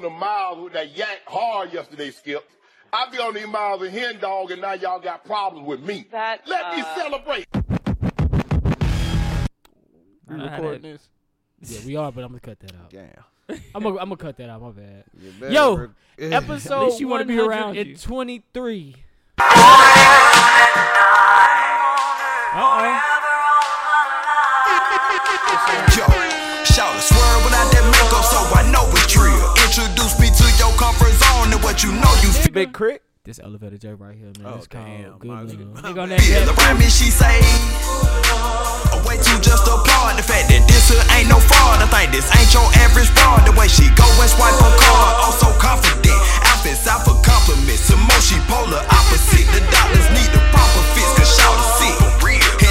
on the miles with that yank hard yesterday, Skip. I be on these miles of hen dog, and now y'all got problems with me. That, Let me uh, celebrate. We I know how recording this? Yeah, we are, but I'm gonna cut that out. Damn. I'm gonna I'm gonna cut that out. My bad. Yo, rec- Episode least you wanna be around you. 123. Yo, Big Crit. This elevator joke right here, man. Oh, it's called damn. Good My- Love. They gonna Feel around me, she say. A way to just applaud the fact that this here ain't no fraud. I think this ain't your average broad. The way she go and swipe her card, oh so confident. Outfits out for compliments. Some more she polar opposite. The doctors need the proper fits, cause shout a sick.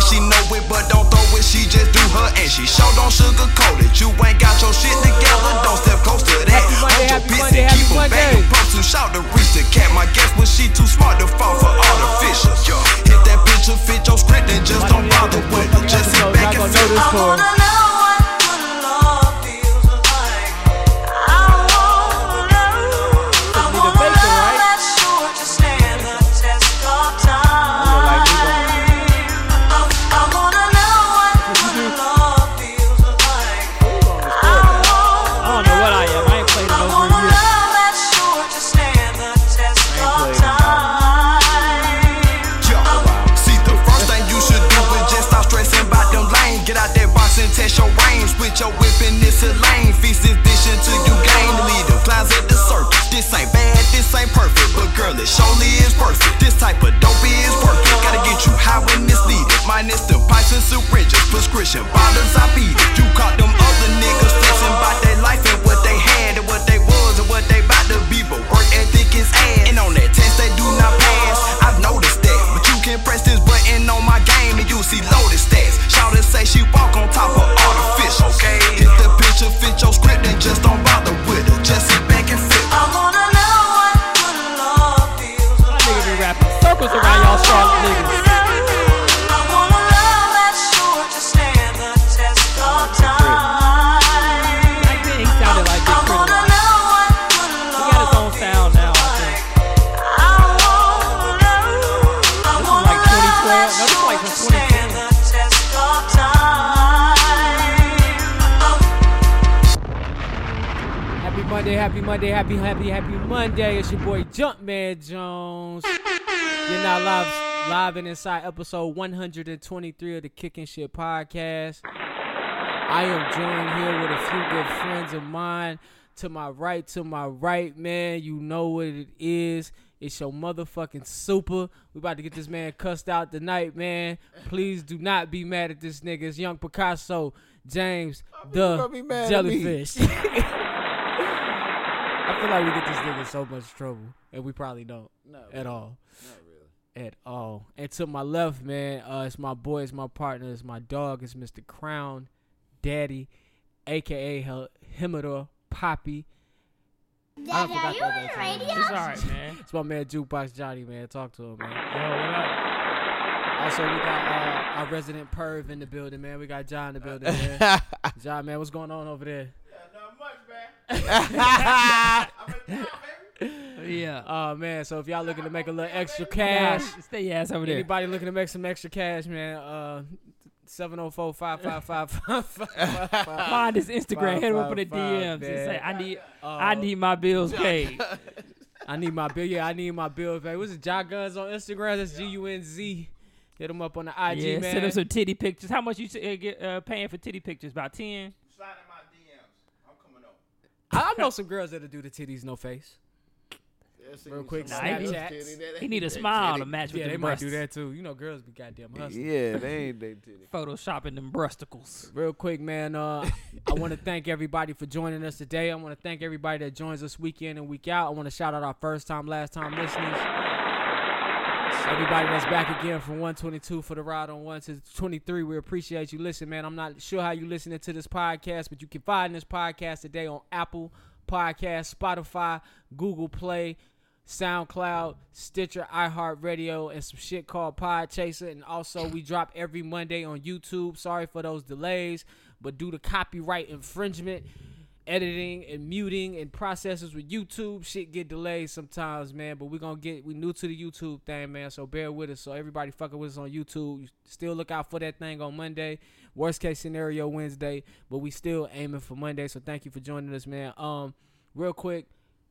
And she know it, but don't throw it. She just do her and she show don't sugarcoat it. You ain't got your shit together, don't step close to that. Happy Monday, Hold your happy piss Monday, and happy keep 'em Monday. banging. Supposed to shout to reach the cat. My guess was she too smart to fall for artificial. Hit that picture, fit your script, and just don't bother with it. Just sit back and know feel this for. Nita This ain't bad, this ain't perfect, but girl, it surely is perfect. This type of dope is working. Gotta get you high when it's needed. Minus the pipes and syringes, prescription bottles I beat it. You caught them other niggas flexing about their life and what they had and what they was and what they about to be, but work ethic is ass. And on that test they do not pass. I've noticed that, but you can press this button on my game and you see loaded stats. Shout and say she walk on top of artificial. Okay, hit the picture, fit your script and just don't Monday, happy happy, happy, Monday. It's your boy Jumpman Jones. You're now live, live and inside episode 123 of the Kicking Shit Podcast. I am joined here with a few good friends of mine. To my right, to my right, man, you know what it is. It's your motherfucking super. We about to get this man cussed out tonight, man. Please do not be mad at this nigga. It's Young Picasso, James, the be mad at me? jellyfish. I feel like we get this nigga in so much trouble, and we probably don't no, at all. Not really. At all. And to my left, man, uh, it's my boy, it's my partner, it's my dog, it's Mr. Crown Daddy, aka Hel- Himidor Poppy. I Daddy, forgot are you that on other the time. radio? It's alright, man. It's my man Jukebox Johnny, man. Talk to him, man. Yo, what up? Also, we got uh, our resident perv in the building, man. We got John in the building, man. John, man, what's going on over there? Yeah. Oh man, so if y'all looking to make a little extra cash, Cash. Stay your ass over there. anybody looking to make some extra cash, man, uh 704-555-5555. Find his Instagram. Hit him up with the Five, five, DMs and say, "I need, Uh, I need my bills paid." I need my bill. Yeah, I need my bill paid. What's it? Jot Guns on Instagram. That's G U N Z. Hit him up on the IG, yeah, man. send him some titty pictures. How much you uh, get uh, paying for titty pictures? About ten. I know some girls that'll do the titties no face. Real quick, Nah, he need- Snapchats. He need a smile to match with Yeah, the they might do that too. You know, girls be goddamn hustling. Yeah, they ain't they titty. Photoshopping them breasticles. Real quick, man. Uh, I want to thank everybody for joining us today. I want to thank everybody that joins us week in and week out. I want to shout out our first time, last time listeners. Everybody that's back again from 122 for the ride on 1 to 23, we appreciate you. Listen, man, I'm not sure how you listening to this podcast, but you can find this podcast today on Apple Podcast, Spotify, Google Play, SoundCloud, Stitcher, iHeartRadio, and some shit called Pod Podchaser. And also, we drop every Monday on YouTube. Sorry for those delays, but due to copyright infringement editing and muting and processes with YouTube. Shit get delayed sometimes, man. But we gonna get we new to the YouTube thing, man. So bear with us. So everybody fucking with us on YouTube. You still look out for that thing on Monday. Worst case scenario Wednesday, but we still aiming for Monday. So thank you for joining us, man. Um, real quick,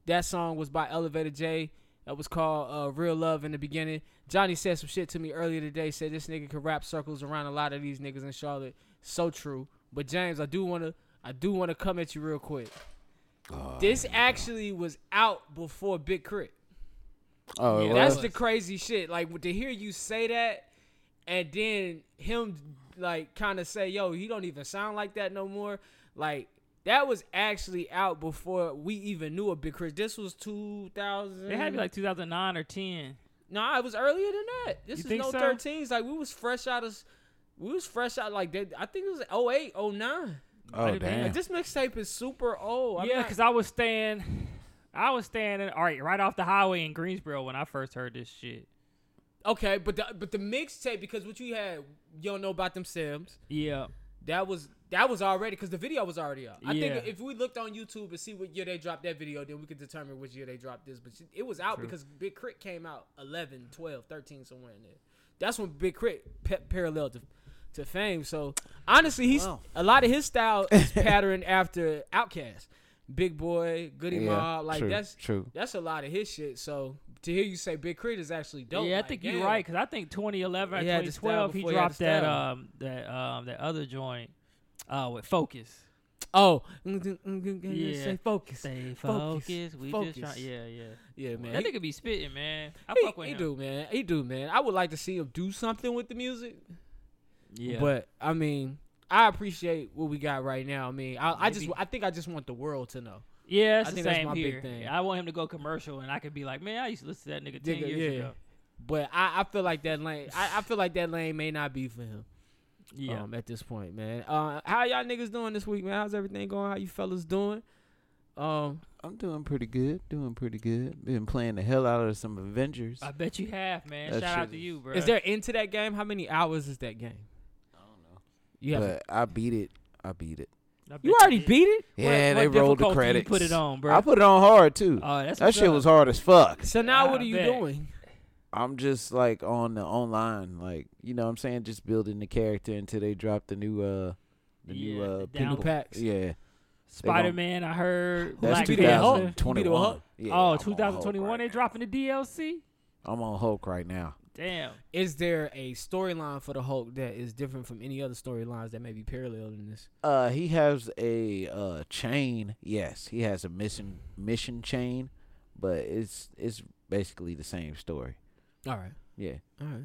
that song was by Elevator J. That was called uh, Real Love in the beginning. Johnny said some shit to me earlier today. Said this nigga could wrap circles around a lot of these niggas in Charlotte. So true. But James, I do wanna I do wanna come at you real quick. Oh, this actually was out before Big Crit. Oh, Yeah, That's the crazy shit. Like to hear you say that, and then him like kind of say, "Yo, he don't even sound like that no more." Like that was actually out before we even knew of Big Chris. This was two thousand. It had to be like 2009 or 10. no, it was earlier than that. This You is think no so? 13s. Like we was fresh out of, we was fresh out like that. I think it was 08, 09. Oh Like, damn. Like this mixtape is super old. I'm yeah, not- because I was staying, I was standing all right, right off the highway in Greensboro when I first heard this shit. okay, but the but the mixtape because what you had, you don't know about them Sims. Yeah, That was that was already because the video was already out. I Yeah. think if we looked on YouTube and see what year they dropped that video, then we could determine which year they dropped this. But it was out True. because Big K.R.I.T. came out 11, 12, 13, somewhere in there. That's when Big K.R.I.T. pe- paralleled to, to fame. So honestly, he's Wow. a lot of his style is patterned after Outkast, Big Boi, Goodie Yeah, Mob. Like true, that's true. That's a lot of his shit. So to hear you say Big K.R.I.T. is actually dope. yeah, I like, think damn. you're right because I think 2011 or He had the style 2012 he before he dropped the that um that um that other joint, uh with Focus. Oh, Yeah. say focus. Stay Focus, focused. We focus. just try. Yeah, yeah. Yeah, man. That He- nigga be spitting, man. I he, fuck with he him. do, man. He do, man. I would like to see him do something with the music. Yeah, But I mean, I appreciate what we got right now. I mean, I, I just, I think I just want the world to know. yeah, it's I the think that's same my big here. thing. I want him to go commercial, and I could be like, man, I used to listen to that nigga ten Nigga, years yeah. ago. But I, I feel like that lane. I, I feel like that lane may not be for him. Yeah, Um, at this point, man. Uh, how y'all niggas doing this week, man? How's everything going? How you fellas doing? Um, I'm doing pretty good. Doing pretty good. Been playing the hell out of some Avengers. I bet you have, man. That Shout out to you, bro. is there into that game? How many hours is that game? I. You But I beat it. I beat it. You already beat it. Yeah, what they rolled the difficulty you put it on, bro? I put it on hard too. Oh, that's that shit up. was hard as fuck. So now, I what are you bet. doing? I'm just like on the online, like you know what I'm saying, just building the character until they drop the new uh the new uh the people New packs. Yeah. Spider Man. I heard. That's Black you the Hulk? Panther. You beat the 2021. Yeah, oh, I'm 2021. right they dropping the DLC. I'm on Hulk right now. Damn. Is there a storyline for the Hulk that is different from any other storylines that may be parallel in this? Uh he has a uh chain. Yes, he has a mission mission chain, but it's it's basically the same story. All right, Yeah. all right.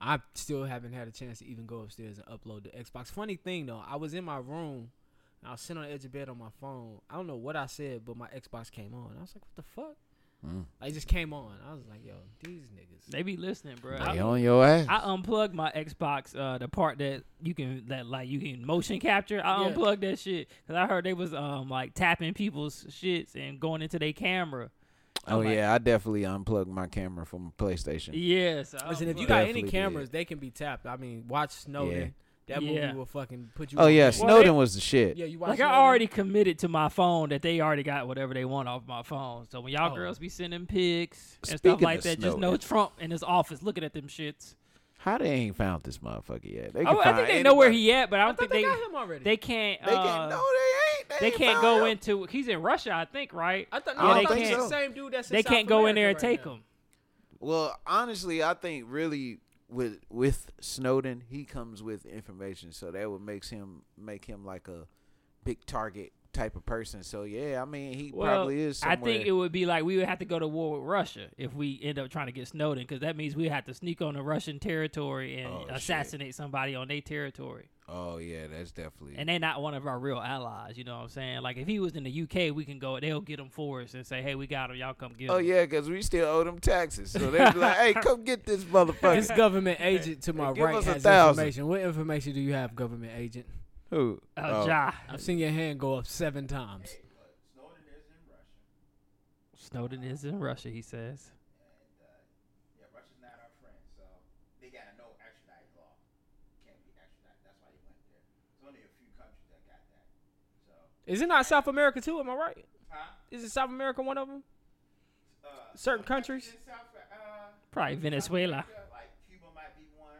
I still haven't had a chance to even go upstairs and upload the Xbox. Funny thing though, I was in my room. and I was sitting on the edge of bed on my phone. I don't know what I said, but my Xbox came on. I was like, "What the fuck?" Mm. Like, just came on. I was like, "Yo, these niggas." They be listening, bro. They I, on your ass. I unplugged my Xbox, uh, the part that you can that like you can motion capture. I Yeah. unplugged that shit because I heard they was um like tapping people's shits and going into their camera. oh I'm like- yeah, I definitely unplugged my camera from PlayStation. Yeah, so Listen, if you got any cameras, did. they can be tapped. I mean, watch Snowden. Yeah. That Yeah. movie will fucking put you. Oh on yeah, game. Well, Snowden was the shit. Yeah, you watch. like I Snowden? already committed to my phone that they already got whatever they want off my phone. So when y'all Oh. girls be sending pics and Speaking stuff like of that, just know Snowden. Trump in his office looking at them shits. How they ain't found this motherfucker yet? They can Oh, I find think they know where anybody. he at, but I I don't thought think they they got him already. they can't. They uh, can no, they ain't. They, they ain't can't found go him. into. He's in Russia, I think, right? I thought, I yeah, don't they think can't. so. the same dude that's in They South can't go in there and America right take now. him. Well, honestly, I think really with with Snowden, he comes with information, so that would makes him make him like a big target type of person. So yeah, I mean, he Well, probably is. I think it would be like we would have to go to war with Russia if we end up trying to get Snowden, because that means we have to sneak on the Russian territory and Oh, shit. assassinate somebody on their territory. Oh yeah, that's definitely. And they're not one of our real allies. You know what I'm saying? Like if he was in the UK, we can go. They'll get him for us and say, "Hey, we got him. Y'all come get him." oh yeah, because we still owe them taxes, so they be like, "Hey, come get this motherfucker." This government agent to my right us a has thousand. information. What information do you have, government agent? Who? Uh, Oh. Ja. I've seen your hand go up seven times. Snowden is in Russia. Snowden is in Russia. He says. Yeah, Russia's not our friend, so they got a no extradite law. Can't be extradited. That's why he went there. There's only a few countries that got that. So Is it not South America too? Am I right? Huh? Is it South America one of them? Uh, Certain some countries? South, uh, Probably Venezuela. America, Like Cuba might be one.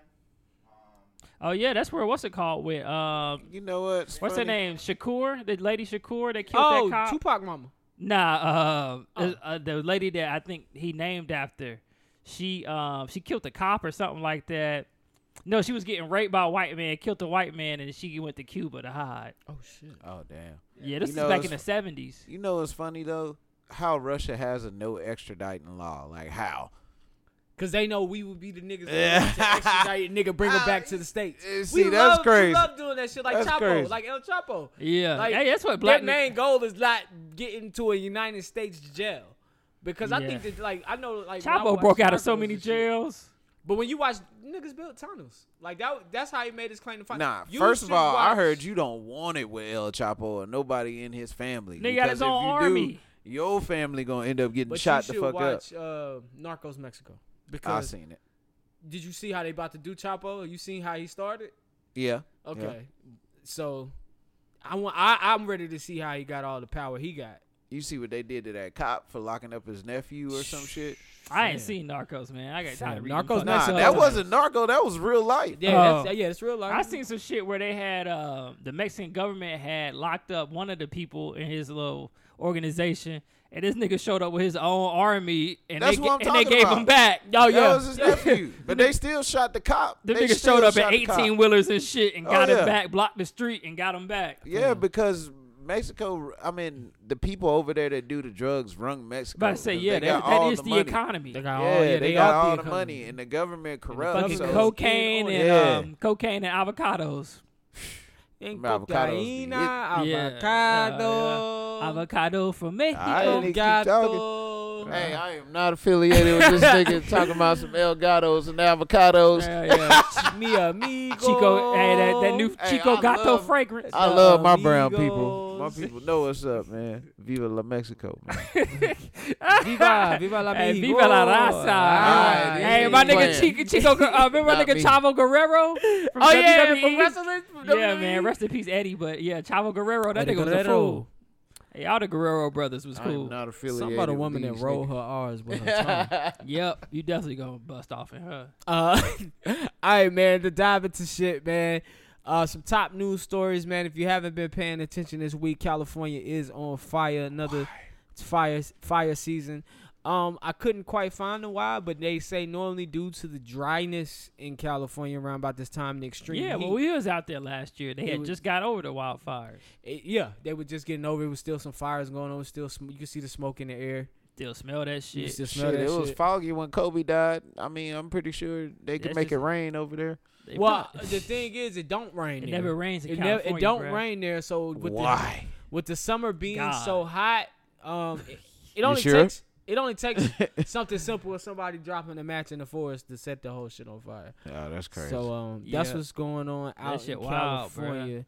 Um, Oh yeah, that's where what's it called with um You know what? It's what's her name? Shakur, the lady Shakur that killed Oh, that cop. Tupac mama. Nah, uh, Oh. uh, uh, the lady that I think he named after, she um she killed a cop or something like that. No, she was getting raped by a white man, killed a white man, and she went to Cuba to hide. Oh shit. Oh damn. Yeah, this You is back in the seventies. You know what's funny though? How Russia has a no extraditing law. Like how? Cause they know we would be the niggas Yeah. that to extradite nigga, bring him back to the states. Eh, see, we that's love, crazy. We love doing that shit like That's Chapo, crazy. like El Chapo. Yeah, Like, hey, that's what black that main goal is not getting to a United States jail. Because I think that like I know like Chapo broke out of so many and shit, jails. But when you watch niggas built tunnels, like that that's how he made his claim to fight. Nah, You first of should all, I watch- heard you don't want it with El Chapo or nobody in his family. Nigga got his because if own you army. Do, your family gonna end up getting but shot you the should fuck up. watch uh, Narcos Mexico. I Because seen it. did you see how they about to do Chapo? You seen how he started? Yeah. Okay. So I want I, I'm ready to see how he got all the power he got. You see what they did to that cop for locking up his nephew or some shit? I ain't seen Narcos, man. I got tired of reading Narcos fucking- Nah, Mexico. that wasn't narco. That was real life. Yeah, Oh. that's, yeah, it's real life. I seen some shit where they had uh, the Mexican government had locked up one of the people in his little organization, and this nigga showed up with his own army, and That's they what I'm and they talking gave about. him back. Oh That yeah, was his nephew. But they still shot the cop. The They nigga still showed up in the cop. 18 wheelers and shit and Oh, got yeah. him back, blocked the street and got him back. Yeah, because Mexico. I mean, the people over there that do the drugs run Mexico. But I say, yeah, they that, got that all is the the, economy. They got Yeah, all, yeah, they, got are all the the money, and the government corrupt. Fucking Fucking so cocaine and Yeah. um, cocaine and avocados. And Avocados be cocaine, hit. Yeah, avocado, Avocado from Mexico. I didn't keep talking. Avocado. Hey, I am not affiliated with this nigga talking about some El Gatos and avocados. Yeah, yeah. mi amigo. Chico, hey, that, that new Hey, Chico I Gato love- fragrance. I love my brown people. My people know what's up, man. Viva la Mexico, man. Viva, viva la Hey, viva la raza. Ah, hey, these my niggas nigga. Chico, Chico uh, remember my nigga me. Chavo Guerrero? From Oh yeah, from wrestling. From Yeah, WWE. man. Rest in peace, Eddie. But yeah, Chavo Guerrero, that Eddie nigga was a Guerrero. fool. Hey, all the Guerrero brothers was I'm cool. not affiliated. Something about a woman that rolled her R's with her tongue. Yep, you definitely gonna bust off in her. Uh, all right, man. To dive into shit, man. Uh, some top news stories, man. If you haven't been paying attention this week, California is on fire. Another fire fire season. Um, I couldn't quite find the why, but they say normally due to the dryness in California around about this time, the extreme Yeah, heat. well, we was out there last year. They had was- just got over the wildfires. it- yeah, they were just getting over. It was still some fires going on. Still, sm- you could see the smoke in the air. Still smell that You shit. still smell Shit, that it was foggy when Kobe died. I mean, I'm pretty sure they could That's make it rain over there. Well, the thing is, it don't rain. it there. never rains in It, never, California. it don't bruh. rain there. So with Why? the with the summer being God. so hot, um, it, it only sure? takes it only takes something simple as somebody dropping a match in the forest to set the whole shit on fire. Oh, that's crazy. So um, that's Yeah. what's going on out shit in wild, bruh. California.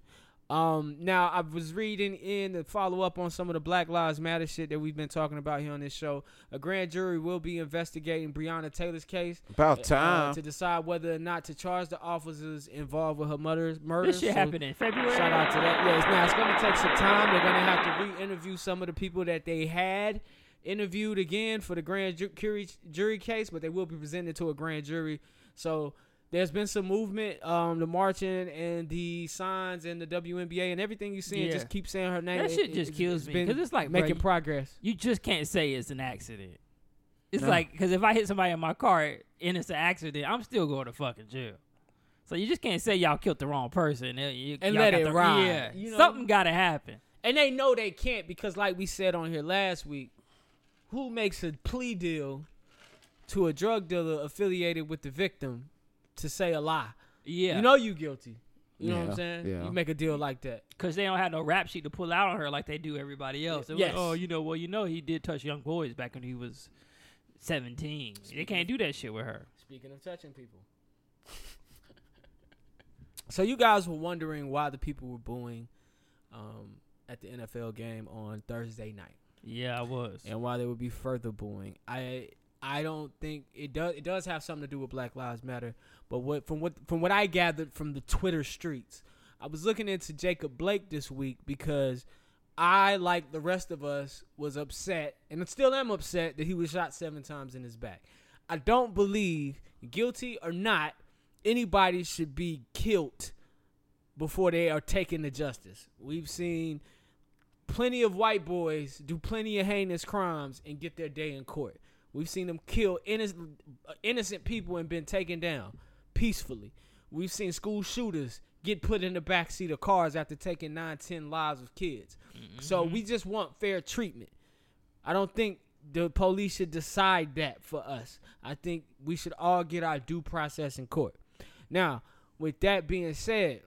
Um, now I was reading in the follow up on some of the Black Lives Matter shit that we've been talking about here on this show. A grand jury will be investigating Breonna Taylor's case About uh, time. to decide whether or not to charge the officers involved with her mother's murder. This shit So- happened in February. Shout out to that. Yeah, it's, now it's going to take some time. They're going to have to re-interview some of the people that they had interviewed again for the grand jury jury case, but they will be presented to a grand jury. So there's been some movement, um, the marching and the signs and the WNBA and everything you see. Yeah. Just keep saying her name. That It- shit it- just it's- kills it's me because it's like making bruh, progress. you just can't say it's an accident. It's No. like because if I hit somebody in my car and it's an accident, I'm still going to fucking jail. So you just can't say y'all killed the wrong person you- And let it the- ride, Yeah, you know? something got to happen. And they know they can't because, like we said on here last week, who makes a plea deal to a drug dealer affiliated with the victim to say a lie? Yeah, You know you guilty. You know what I'm saying? yeah. You make a deal like that. because they don't have no rap sheet to pull out on her like they do everybody else. They're Yes. like, oh, you know, well, you know, he did touch young boys back when he was 17. They can't do that shit with her. Speaking of touching people. so you guys were wondering why the people were booing um, at the NFL game on Thursday night. Yeah, I was. and why there would be further booing. I I don't think it does. It does have something to do with Black Lives Matter. But what from what from what I gathered from the Twitter streets, I was looking into Jacob Blake this week because I, like the rest of us, was upset, and still am upset that he was shot seven times in his back. I don't believe, guilty or not, anybody should be killed before they are taken to justice. We've seen plenty of white boys do plenty of heinous crimes and get their day in court. We've seen them kill innocent, uh, innocent people and been taken down peacefully. We've seen school shooters get put in the back seat of cars after taking nine, ten lives of kids. Mm-hmm. So we just want fair treatment. I don't think the police should decide that for us. I think we should all get our due process in court. Now, with that being said,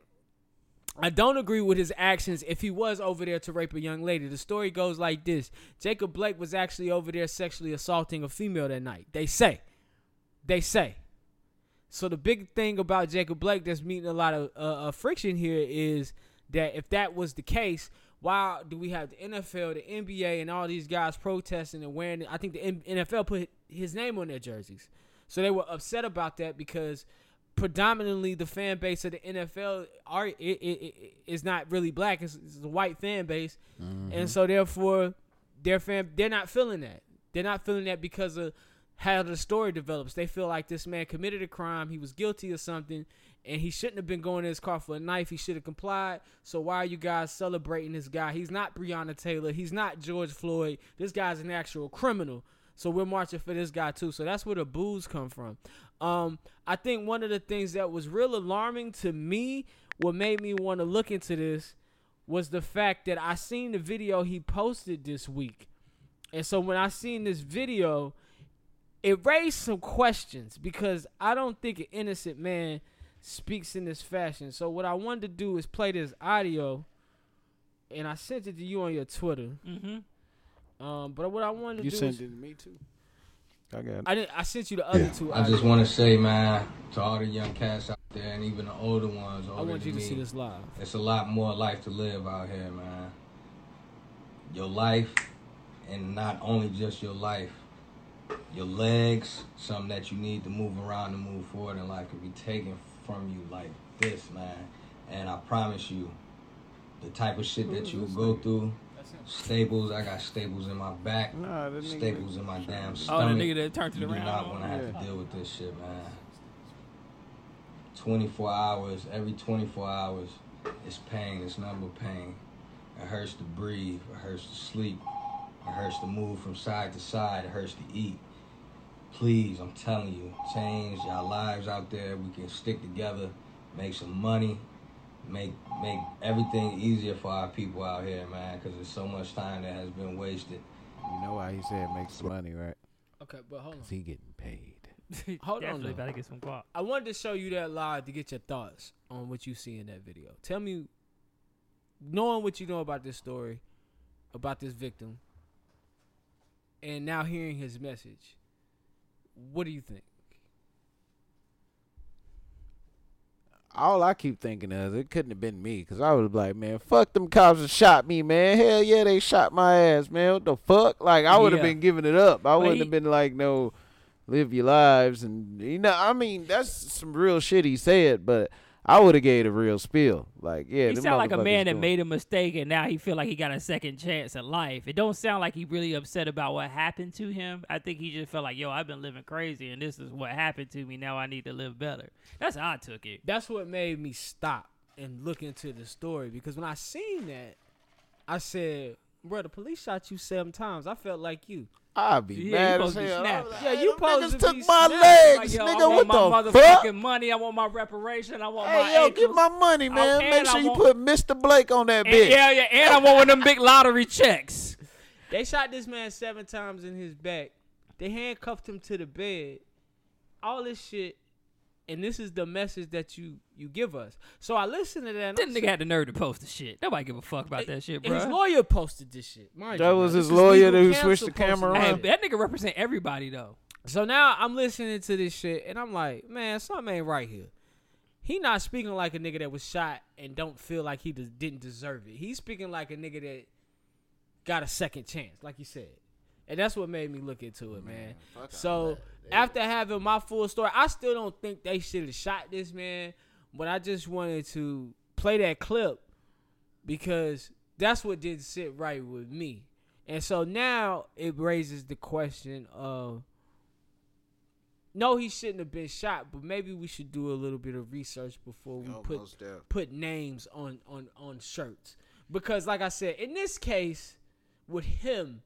I don't agree with his actions if he was over there to rape a young lady. The story goes like this Jacob Blake was actually over there sexually assaulting a female that night. They say. They say. So the big thing about Jacob Blake that's meeting a lot of uh, uh, friction here is that if that was the case, why do we have the NFL, the NBA, and all these guys protesting and wearing it? I think the NFL put his name on their jerseys. So they were upset about that because predominantly the fan base of the NFL are it, it, it, is not really black. It's, it's a white fan base, mm-hmm. and so therefore their fan they're not feeling that. They're not feeling that because of how the story develops. They feel like this man committed a crime. He was guilty of something, and he shouldn't have been going in his car for a knife. He should have complied. So why are you guys celebrating this guy? He's not Breonna Taylor. He's not George Floyd. This guy's an actual criminal. So we're marching for this guy too. So that's where the boos come from. Um, I think one of the things that was real alarming to me, what made me want to look into this, was the fact that I seen the video he posted this week. And so when I seen this video, it raised some questions because I don't think an innocent man speaks in this fashion. So what I wanted to do is play this audio, and I sent it to you on your Twitter. Mm-hmm. Um, but what I wanted to You do sent is it to me too. I got it. I didn't. I sent you the other two. I just want to say, man, to all the young cats out there, and even the older ones, older I want you than to see this live. It's a lot more life to live out here, man. Your life, and not only just your life, your legs, something that you need to move around and move forward in life, could be taken from you like this, man. And I promise you, the type of shit that you will go through, staples, I got staples in my back, Nah, that staples in my damn oh, stomach. Oh, the nigga that turned it You do not want to have to deal with this shit, man. 24 hours, every 24 hours, it's pain. It's nothing but pain. It hurts to breathe. It hurts to sleep. It hurts to move from side to side. It hurts to eat. Please, I'm telling you, change our lives out there. We can stick together, make some money, make make everything easier for our people out here, man. Because there's so much time that has been wasted. You know why he said make some money, right? Okay, but hold on. Cause he getting paid. Hold on, Definitely though. better get some guap. I wanted to show you that live to get your thoughts on what you see in that video. Tell me, knowing what you know about this story, about this victim, and now hearing his message, what do you think? All I keep thinking of, it couldn't have been me, cause I was like, man, fuck them cops that shot me, man. Hell yeah, they shot my ass, man. What the fuck? Like I would have Yeah. been giving it up. I wouldn't he- have been like, no, live your lives, and you know, I mean, that's some real shit he said, but I would have gave a real spiel. Like, yeah, he them sound like a man that made a mistake and now he feel like he got a second chance at life. It don't sound like he really upset about what happened to him. I think he just felt like, yo, I've been living crazy and this is what happened to me. Now I need to live better. That's how I took it. That's what made me stop and look into the story because when I seen that, I said, "Bro, the police shot you seven times. I felt like you." I'd be Yeah, mad as supposed hell. snapped. I was like, Yeah, you supposed niggas to took be my snapped. legs, Like, yo, I nigga. want What my the motherfucking fuck? money. I want my reparation. I want my Hey, yo, ankles. get my money, man. and Make I sure you want- put Mr. Blake on that and, bitch. yeah, yeah, and I want one of them big lottery checks. They shot this man seven times in his back. They handcuffed him to the bed. All this shit, and this is the message that you you give us. So I listened to that. and That nigga had the nerve to post the shit. Nobody give a fuck about that shit, and his lawyer posted this shit. Mind That you, was now. his This lawyer legal who switched the camera this Hey, that nigga represent everybody though. So now I'm listening to this shit, and I'm like, man, something ain't right here. He not speaking like a nigga that was shot and don't feel like he des- didn't deserve it. He's speaking like a nigga that got a second chance, like you said. And that's what made me look into it, man. So after having my full story, I still don't think they should have shot this man, but I just wanted to play that clip because that's what didn't sit right with me. And so now it raises the question of no, he shouldn't have been shot, but maybe we should do a little bit of research before we Oh, put put names on on on shirts. Because like I said, in this case with him,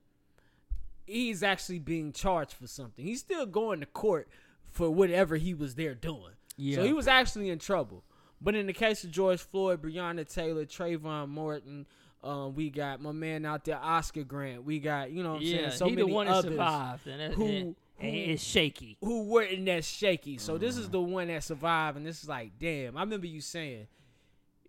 he's actually being charged for something. He's still going to court for whatever he was there doing. Yeah. So he was actually in trouble. But in the case of George Floyd, Breonna Taylor, Trayvon Martin, um, we got my man out there, Oscar Grant. We got, you know what I'm yeah, saying? So he many the one that others survived, and, who- and, and who- it's shaky. who weren't that shaky. So this Mm. is the one that survived, and this is like, damn. I remember you saying,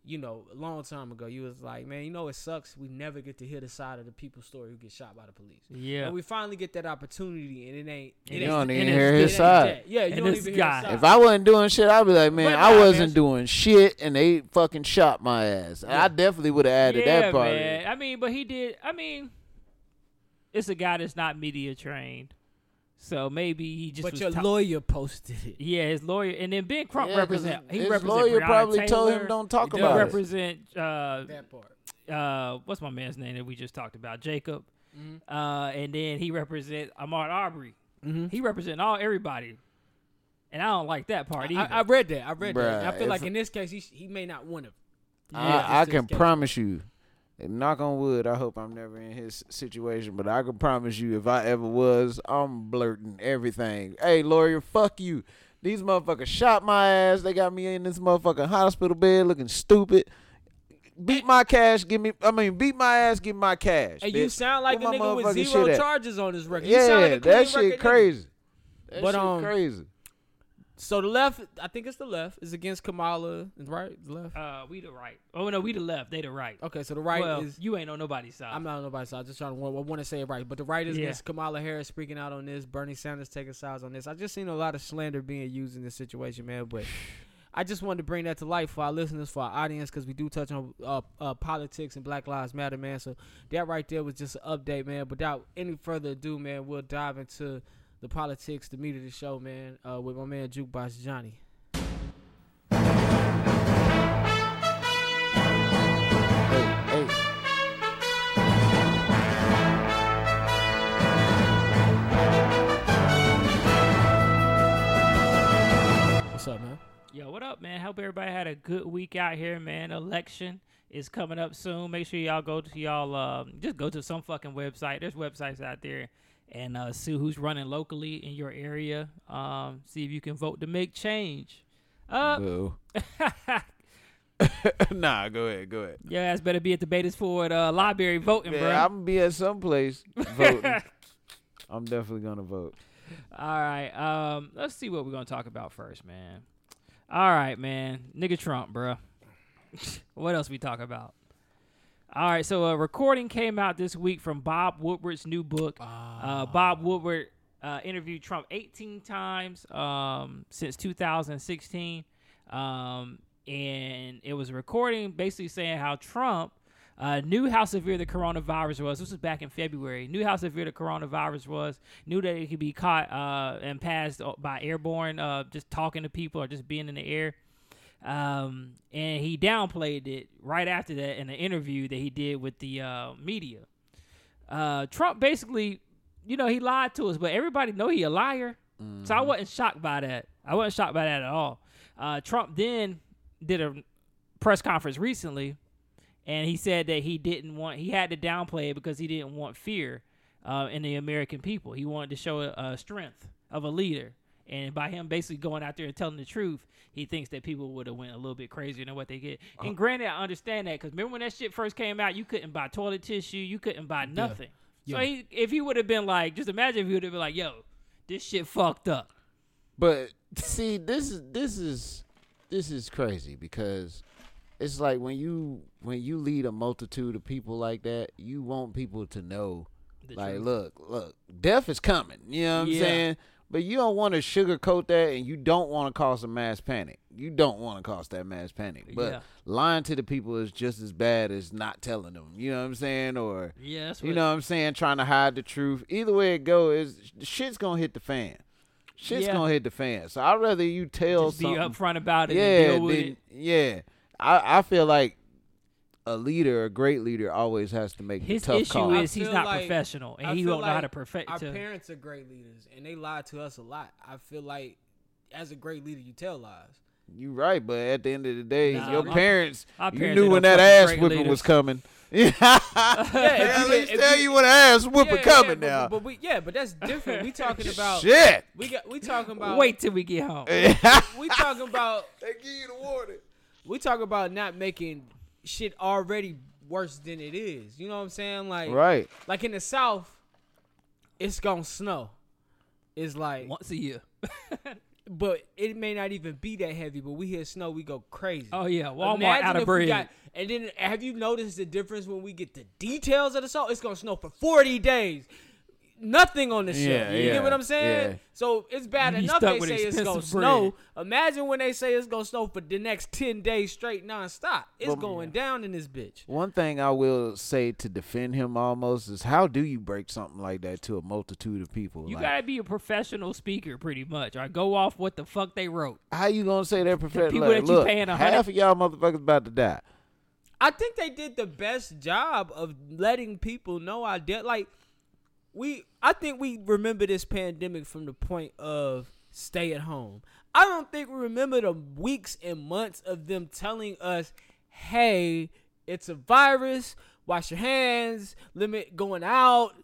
you know, a long time ago, you was like, man, you know, it sucks. We never get to hear the side of the people's story who get shot by the police. Yeah. and we finally get that opportunity, and it ain't. It And ain't don't even hear his side. Yeah, you And don't even hear guy- his side. If I wasn't doing shit, I'd be like, man, But I wasn't man. doing shit, and they fucking shot my ass. I definitely would have added yeah, that part. in. man. I mean, but he did. I mean, it's a guy that's not media trained, so maybe he just. but was your ta- lawyer posted it. Yeah, his lawyer, and then Ben Crump Yeah, 'cause represent. his- He his represent. lawyer Breonna probably told him don't talk He He does. about it. represent. Uh, That part. uh, what's my man's name that we just talked about? Jacob. Mhm. Uh, and then he represent Ahmaud Arbery. Mhm. He represent all everybody, and I don't like that part either. I, I read that. I read that. I feel like in this case, he, he may not want to. I, I can promise you, and knock on wood, I hope I'm never in his situation, but I can promise you, if I ever was, I'm blurting everything. Hey, lawyer, fuck you. These motherfuckers shot my ass. They got me in this motherfucking hospital bed looking stupid. Beat my cash, give me. I mean, beat my ass, give my cash. And you sound like Where a nigga with zero charges on his record. You sound Yeah, like that shit record crazy. That But, shit um, crazy. So the left, I think it's the left, is against Kamala, right? The left. uh, we the right. Oh no, we the left. They the right. Okay, so the right well, is. you ain't on nobody's side. I'm not on nobody's side. I just trying to. Want to say it right, but the right is Yeah. against Kamala Harris speaking out on this. Bernie Sanders taking sides on this. I just seen a lot of slander being used in this situation, man. But I just wanted to bring that to light for our listeners, for our audience, because we do touch on uh, uh, politics and Black Lives Matter, man. So that right there was just an update, man. Without any further ado, man, we'll dive into the politics, the meat of the show, man, uh, with my man Jukebox Johnny. Hey, hey. What's up, man? Yo, what up, man? Hope everybody had a good week out here, man. Election is coming up soon. Make sure y'all go to y'all um, just go to some fucking website. There's websites out there and uh, see who's running locally in your area. Um, see if you can vote to make change. Uh, Boo. nah, go ahead, go ahead. your ass better be at the Beatties Ford uh, library voting, Man, bro. I'm gonna be at some place voting. I'm definitely gonna vote. All right. Um, let's see what we're gonna talk about first, man. All right, man. Nigga Trump, bro. what else we talk about? All right. So a recording came out this week from Bob Woodward's new book. Uh, Bob Woodward uh, interviewed Trump 18 times um, since 2016, um, and it was a recording basically saying how Trump uh, knew how severe the coronavirus was. This was back in February. Knew how severe the coronavirus was. Knew that it could be caught uh, and passed by airborne, uh, just talking to people or just being in the air. Um, and he downplayed it right after that in an interview that he did with the uh, media. Uh, Trump basically, you know, he lied to us, but everybody know he a liar. So I wasn't shocked by that. I wasn't shocked by that at all. Uh, Trump then did a press conference recently, and he said that he didn't want he had to downplay it because he didn't want fear uh, in the American people. He wanted to show a, a strength of a leader, and by him basically going out there and telling the truth, he thinks that people would have went a little bit crazier than what they get. Uh-huh. And granted, I understand that because remember when that shit first came out, you couldn't buy toilet tissue, you couldn't buy nothing. So Yeah. he, if he would have been like, just imagine if he would have been like, "Yo, this shit fucked up." But see, this is this is this is crazy because it's like when you when you lead a multitude of people like that, you want people to know, The like, truth. look, look, death is coming. You know what I'm saying? But you don't want to sugarcoat that, and you don't want to cause a mass panic. You don't want to cause that mass panic. But Yeah. lying to the people is just as bad as not telling them. You know what I'm saying? Or Yeah, you know what I'm saying? Trying to hide the truth. Either way it goes, shit's gonna hit the fan. Shit's Yeah. gonna hit the fan. So I'd rather you tell just be something. upfront about it. yeah, and deal with then- yeah. I I feel like a leader, a great leader, always has to make His tough issue calls. is he's not like- professional and I he don't know how to perfect. Our to- parents are great leaders, and they lie to us a lot. I feel like as a great leader, you tell lies. You're right, but at the end of the day, Nah, your my- parents, our you knew when that ass fucking great whipping was coming. Yeah, if at you- least tell you- you when an ass whipping Yeah, coming yeah, now. But, but we, yeah, but that's different. We talking about Shit. we got we talking about Wait till we get home. we talking about They give you the warning. we talk about not making shit already worse than it is. You know what I'm saying? Like Right. like in the south, it's gonna snow. It's like Once a year. but it may not even be that heavy, but we hear snow, we go crazy. Oh yeah, Walmart Imagine out of bread. got- and then have you noticed the difference when we get the details of the snow? It's gonna snow for 40 days. Nothing on the shelf. Yeah, you yeah, get what I'm saying? yeah. So it's bad You enough they say it's gonna expensive snow. Imagine when they say it's gonna snow for the next 10 days straight nonstop. It's Well, going down in this bitch. One thing I will say to defend him almost is how do you break something like that to a multitude of people? You Like, gotta be a professional speaker, pretty much, or go off what the fuck they wrote. how you gonna say that professional? people Like, that you look, paying a hundred- half of y'all motherfuckers about to die. I think they did the best job of letting people know I did like we I think we remember this pandemic from the point of stay at home. I don't think we remember the weeks and months of them telling us, "Hey, it's a virus. Wash your hands. Limit going out.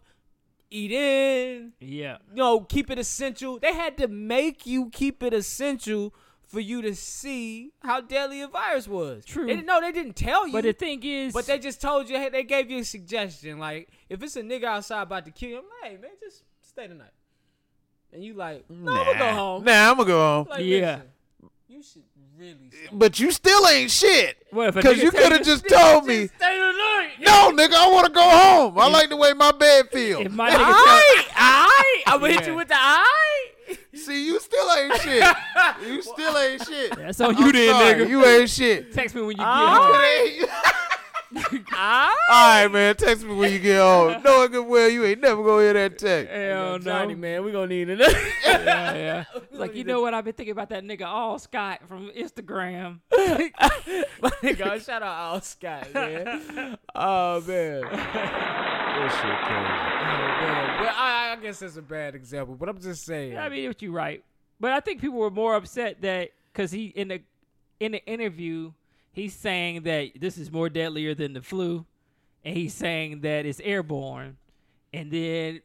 Eat in. Yeah. You know, keep it essential." They had to make you keep it essential for you to see how deadly a virus was. True. They no, they didn't tell you. But the thing is, But they just told you, hey, they gave you a suggestion. Like, if it's a nigga outside about to kill you, I'm like, hey, man, just stay tonight. And you like, no, I'm gonna go home. Nah, I'm gonna go home. Like, Yeah. listen, you should really stay. But you still ain't shit. What if Because you could have just told me, Stay tonight. no, nigga, I want to go home. I like the way my bed feels. if my nigga tell, Aight, aight. I'm gonna hit you with the eye. See, you still ain't shit. You still ain't shit. that's on you I'm then, sorry, nigga. You ain't shit. Text me when you get home. It ain't- Aight. All right, man. Text me when you get home. Knowing good well you ain't never gonna hear that text. Hell no. Johnny, man, we gonna need another. Yeah, yeah. It's like you know what I've been thinking about that nigga All Scott from Instagram. My nigga, oh, shout out Al Scott, man. Oh man. That shit crazy. Oh, man. But I, I guess that's a bad example. But I'm just saying. I mean, what you right, but I think people were more upset that because he in the in the interview he's saying that this is more deadlier than the flu, and he's saying that it's airborne, and then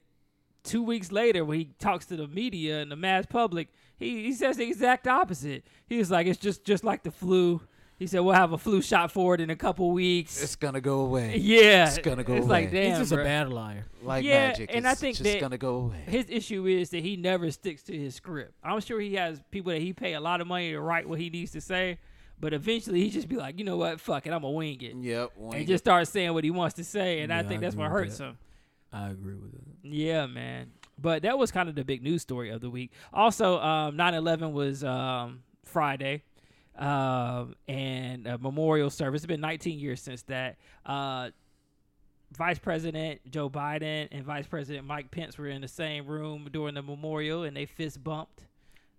two weeks later when he talks to the media and the mass public, he, he says the exact opposite. He's like, it's just just like the flu. He said we'll have a flu shot for it in a couple weeks. It's gonna go away. yeah, it's gonna go It's like away. damn, He's just bruh. a bad liar. Like Yeah, magic. and I it's think just that- gonna go away. his issue is that he never sticks to his script. I'm sure he has people that he pay a lot of money to write what he needs to say, but eventually he just be like, you know what, fuck it, I'm gonna wing it, Yep. and just start saying what he wants to say, and I think I that's what hurts that. him. I agree with it. Yeah, man. But that was kind of the big news story of the week. Also, um, 9/11 was um, Friday, um, and a memorial service. It's been 19 years since that. Uh, Vice President Joe Biden and Vice President Mike Pence were in the same room during the memorial, and they fist bumped.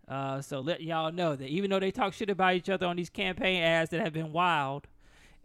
Uh, so let y'all know that even though they talk shit about each other on these campaign ads that have been wild,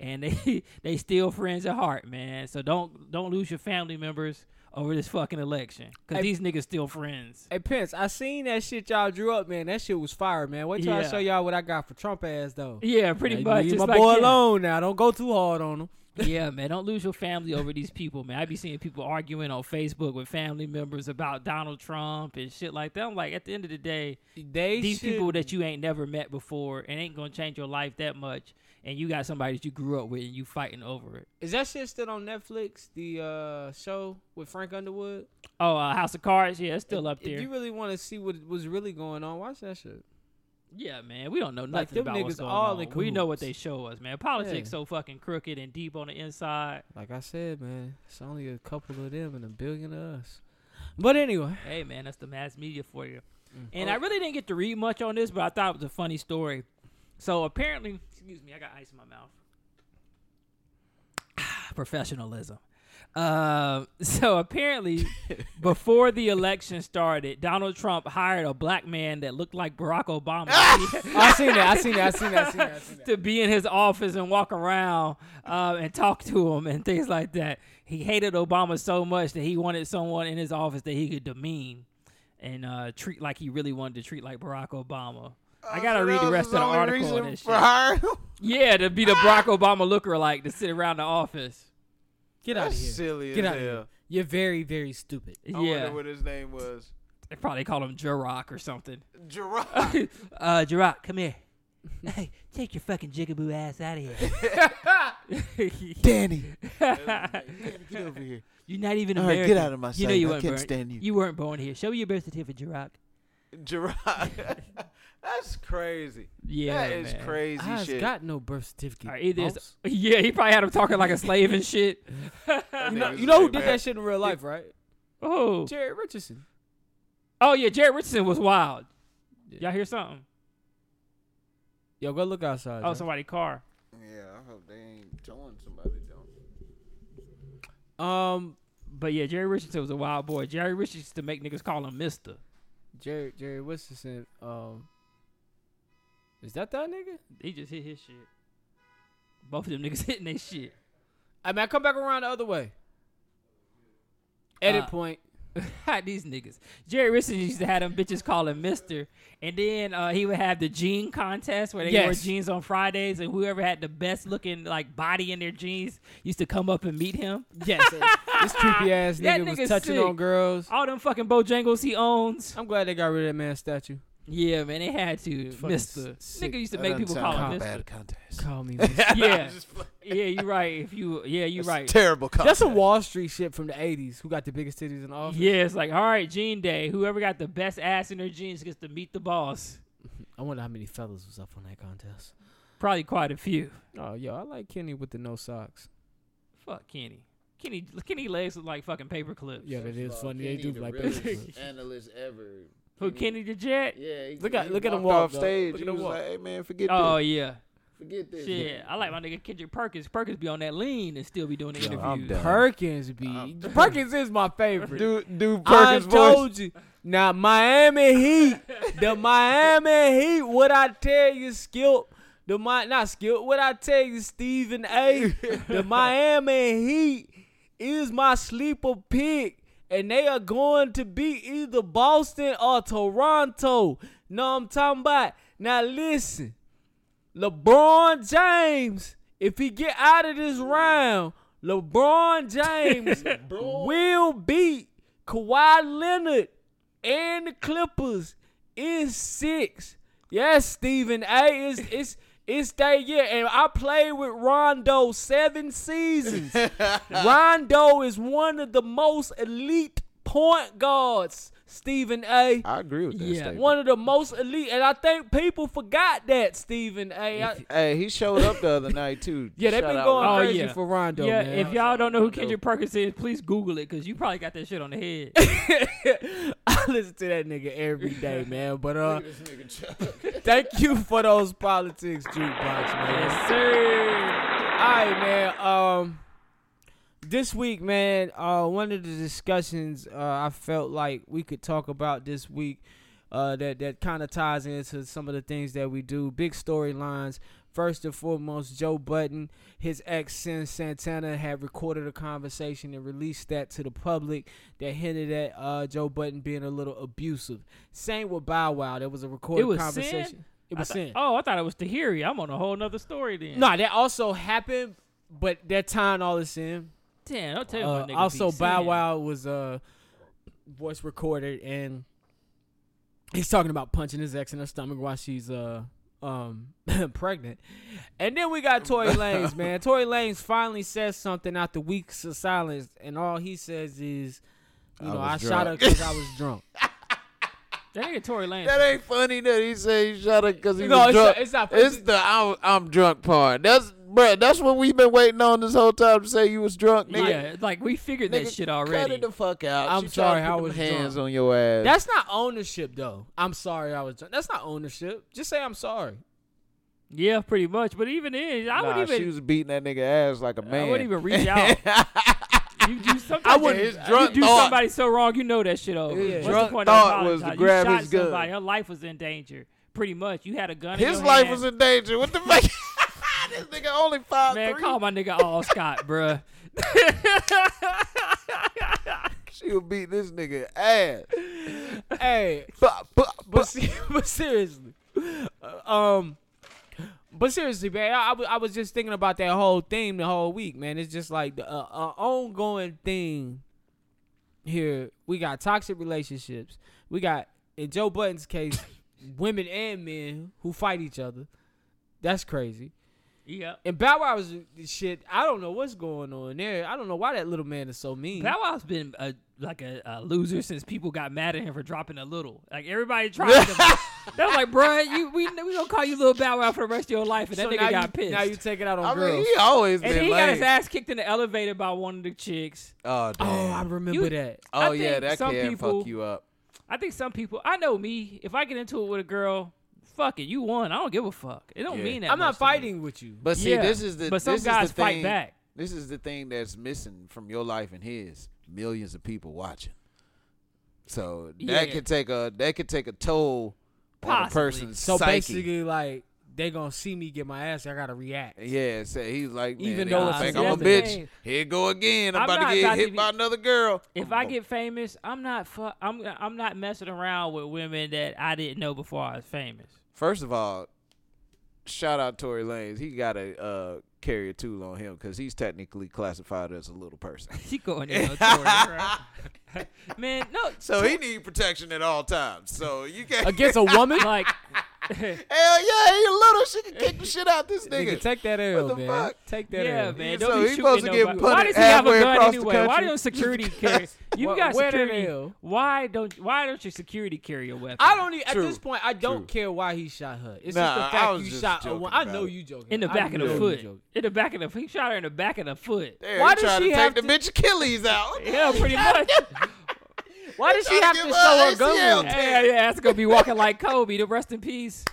and they they still friends at heart, man. So don't don't lose your family members over this fucking election because Hey- these niggas still friends. Hey Pence, I seen that shit y'all drew up, man. That shit was fire, man. Wait till I Yeah. show y'all what I got for Trump ass though. Yeah, pretty Hey, much. Leave my like, boy yeah. alone now. Don't go too hard on him. Yeah, man, don't lose your family over these people, man. I be seeing people arguing on Facebook with family members about Donald Trump and shit like that. I'm like, at the end of the day, They these should- people that you ain't never met before and ain't gonna change your life that much, and you got somebody that you grew up with and you fighting over it. Is that shit still on Netflix? The uh, show with Frank Underwood. Oh, uh, House of Cards, yeah, it's still up there. If you really want to see what was really going on, watch that shit. Yeah, man, we don't know Like, nothing them about what's niggas going all on. We know what they show us, man. Politics Yeah. so fucking crooked and deep on the inside. Like I said, man, it's only a couple of them and a billion of us. But anyway, Hey, man, that's the mass media for you. Mm. And I really didn't get to read much on this, but I thought it was a funny story. So apparently, excuse me, I got ice in my mouth. Professionalism. Um, so apparently, before the election started, Donald Trump hired a black man that looked like Barack Obama I seen that. I seen that. I seen that. I seen that. I seen that. to be in his office and walk around uh, and talk to him and things like that. He hated Obama so much that he wanted someone in his office that he could demean and uh, treat like he really wanted to treat like Barack Obama. I gotta So read the rest of the article on this for shit. Yeah, to be the Barack Obama looker like to sit around the office. Get out of here. silly Get as out of hell. here. You're very, very stupid. I yeah, wonder what his name was. they probably call him Jarock or something. Gerard. uh, Jarock, come here. Hey, take your fucking jigaboo ass out of here. Danny. Get over here. You're not even All right, American. get out of my You know sight. you I weren't can't born. stand you. You weren't born here. Show me your birth certificate, Jarock. Gerard. That's crazy. Yeah, that is man. crazy I shit. got no birth certificate. All right, either it's- yeah, he probably had him talking like a slave and shit. you know, you know who did that shit in real life, right? Oh, Jerry Richardson. oh yeah, Jerry Richardson was wild. Y'all hear something? Yo, go look outside. Oh, Joe. somebody car. Yeah, I hope they ain't towing somebody down. Um, But yeah, Jerry Richardson was a wild boy. Jerry Richardson used to make niggas call him Mister. Jerry Jerry Richardson. Um, is that that nigga? He just hit his shit. Both of them niggas hitting their shit. I mean, I come back around the other way. Edit Uh, point. These niggas. Jerry Richardson used to have them bitches call him Mister, and then uh, he would have the jean contest where they wore jeans on Fridays, and whoever had the best looking like body in their jeans used to come up and meet him. Yes, this creepy ass That nigga was touching sick. on girls. All them fucking Bojangles he owns. I'm glad they got rid of that man's statue. Yeah, man, they had to. Fucking Mister. s- sick. Nigga used to make people call him Mister. bad contest. Call me. Mister. Yeah, yeah, you're right. If you, yeah, you're It's right. Terrible contest. That's some Wall Street shit from the '80s. Who got the biggest titties in the office? Yeah, it's like, all right, Jean Day. Whoever got the best ass in their jeans gets to meet the boss. I wonder how many fellas was up on that contest. Probably quite a few. Oh, yo, I like Kenny with the no socks. Fuck Kenny. Kenny, Kenny legs look like fucking paper clips. Yeah, that is Well, funny. They do the like realest paper. analyst ever. Who Kenny the Jet? Yeah, he, Look at- he look at him walk, off though. stage. Look he was walk. like, "Hey man, forget Oh this. Oh yeah, Forget this." shit. I like my nigga Kendrick Perkins. Perkins be on that lean and still be doing the Yo, I'm interviews. done. Perkins be Perkins is my favorite. Dude, dude, I Perkins voice. told you. Now Miami Heat, the Miami Heat. What I tell you, Skip? The Mi- not Skip. What I tell you, Stephen A. the Miami Heat is my sleeper pick, and they are going to be either Boston or Toronto. Know what I'm talking about? Now listen, LeBron James, if he get out of this round, LeBron James will beat Kawhi Leonard and the Clippers in six. Yes, Stephen A. It's it's it's that year, and I played with Rondo seven seasons. Rondo is one of the most elite point guards. Stephen A. I agree with that Yeah. statement. One of the most elite, and I think people forgot that Stephen A. I- Hey, he showed up the other night too. yeah, they've Shout been out going Oh, crazy yeah. for Rondo. yeah, man. if y'all don't know who Kendrick Perkins is, please Google it because you probably got that shit on the head. I listen to that nigga every day, man. But uh, thank you for those politics jukebox, man. yes, sir. All right, man. Um, this week, man, uh, one of the discussions uh, I felt like we could talk about this week, uh, that that kind of ties into some of the things that we do. Big storylines. First and foremost, Joe Budden, his ex Cyn Santana had recorded a conversation and released that to the public that hinted at uh, Joe Budden being a little abusive. Same with Bow Wow. There was a recorded was Cyn? conversation. It I was thought- Cyn. oh, I thought it was Tahiri. I'm on a whole nother story then. No, that also happened, but they're tying all this in. Damn, don't tell me Uh, my also, beat Bow Wow was uh, voice recorded, and he's talking about punching his ex in her stomach while she's uh um pregnant. And then we got Tory Lanez, man. Tory Lanez finally says something after weeks of silence, and all he says is, you know, I, was shot her because I was drunk. That nigga Tory Lanez. That ain't funny that he said he shot her because he No, was it's drunk. not- it's not- It's the I'm, I'm drunk part. That's bruh, That's what we've been waiting on this whole time to say you was drunk. Nigga, yeah, like we figured that Nigga, shit Cut already. it the fuck out. I'm She sorry, I was them hands drunk. on your ass. That's not ownership, though. I'm sorry, I was drunk. That's not ownership. Just say I'm sorry. yeah, pretty much. But even then, I nah, would even she was beating that nigga ass like a man. I wouldn't even reach out. You do sometimes I wouldn't- you, his drunk you do thought- somebody so wrong, you know that shit over. Yeah. What's Drunk the point of thought was to grab you shot his gun. somebody. Her life was in danger. Pretty much. You had a gun. in His life hand. was in danger. What the fuck? this nigga only five Man, three. call my nigga All Scott, bruh. She would beat this nigga ass. hey, But, but, but, but but seriously, uh, um, but seriously, man, I, I, I was just thinking about that whole theme the whole week, man. It's just like the uh, uh, ongoing thing here. We got toxic relationships. We got in Joe Budden's case, women and men who fight each other. That's crazy. yeah. And Bow Wow's shit, I don't know what's going on there. I don't know why that little man is so mean. Bow Wow's been a like a, a loser since people got mad at him for dropping a little. Like everybody tried to. they was like, bruh, you we we gonna call you little Bow Wow for the rest of your life, and that nigga got you, pissed. Now you take it out on I girls. mean, he always and been then he got his ass kicked in the elevator by one of the chicks. Oh damn. oh, I remember You- that. Oh yeah, think that some can people- fuck you up. I think some people. I know me. If I get into it with a girl, fuck it, you won. I don't give a fuck. It don't Yeah. mean that. I'm not much to me. fighting with you. But see, Yeah, this is the but some this guys is the fight thing, back. This is the thing that's missing from your life and his. Millions of people watching. So that Yeah. could take a that could take a toll on a Possibly. person's So psyche. basically, like they gonna see me get my ass. I gotta react. Yeah, so he's like, man, Even they though gonna it's think a I'm a woman. bitch. Here go again. I'm, I'm about not to get about to hit be- by another girl. If I get famous, I'm not. Fu- I'm. I'm not messing around with women that I didn't know before I was famous. First of all, shout out Tory Lanez. He got a uh, carrier tool on him because he's technically classified as a little person. He going in on Tory, right? Man, no. So he need protection at all times. So you can't Against a woman, Like, Hell yeah, he little. She can kick the shit out this nigga, nigga. take that L, the man. fuck? Take that yeah, L. man. So Don't he be shooting supposed to get nobody. Why punted does he have a gun across the anyway? Why don't security carry? You Wh- got security. Why don't Why don't your security carry a weapon? I don't even. At this point, I don't True. care why he shot her. It's Nah, just the I fact was you shot a joking woman. I know it. you joking. in the back of the foot. In the back of the. He shot her in the back of the foot. Damn, Why he does trying she to have take the to- bitch Achilles out. Yeah, pretty much. Why does she have to show her her gun ACL yeah, yeah. That's gonna be walking like Kobe. To rest in peace.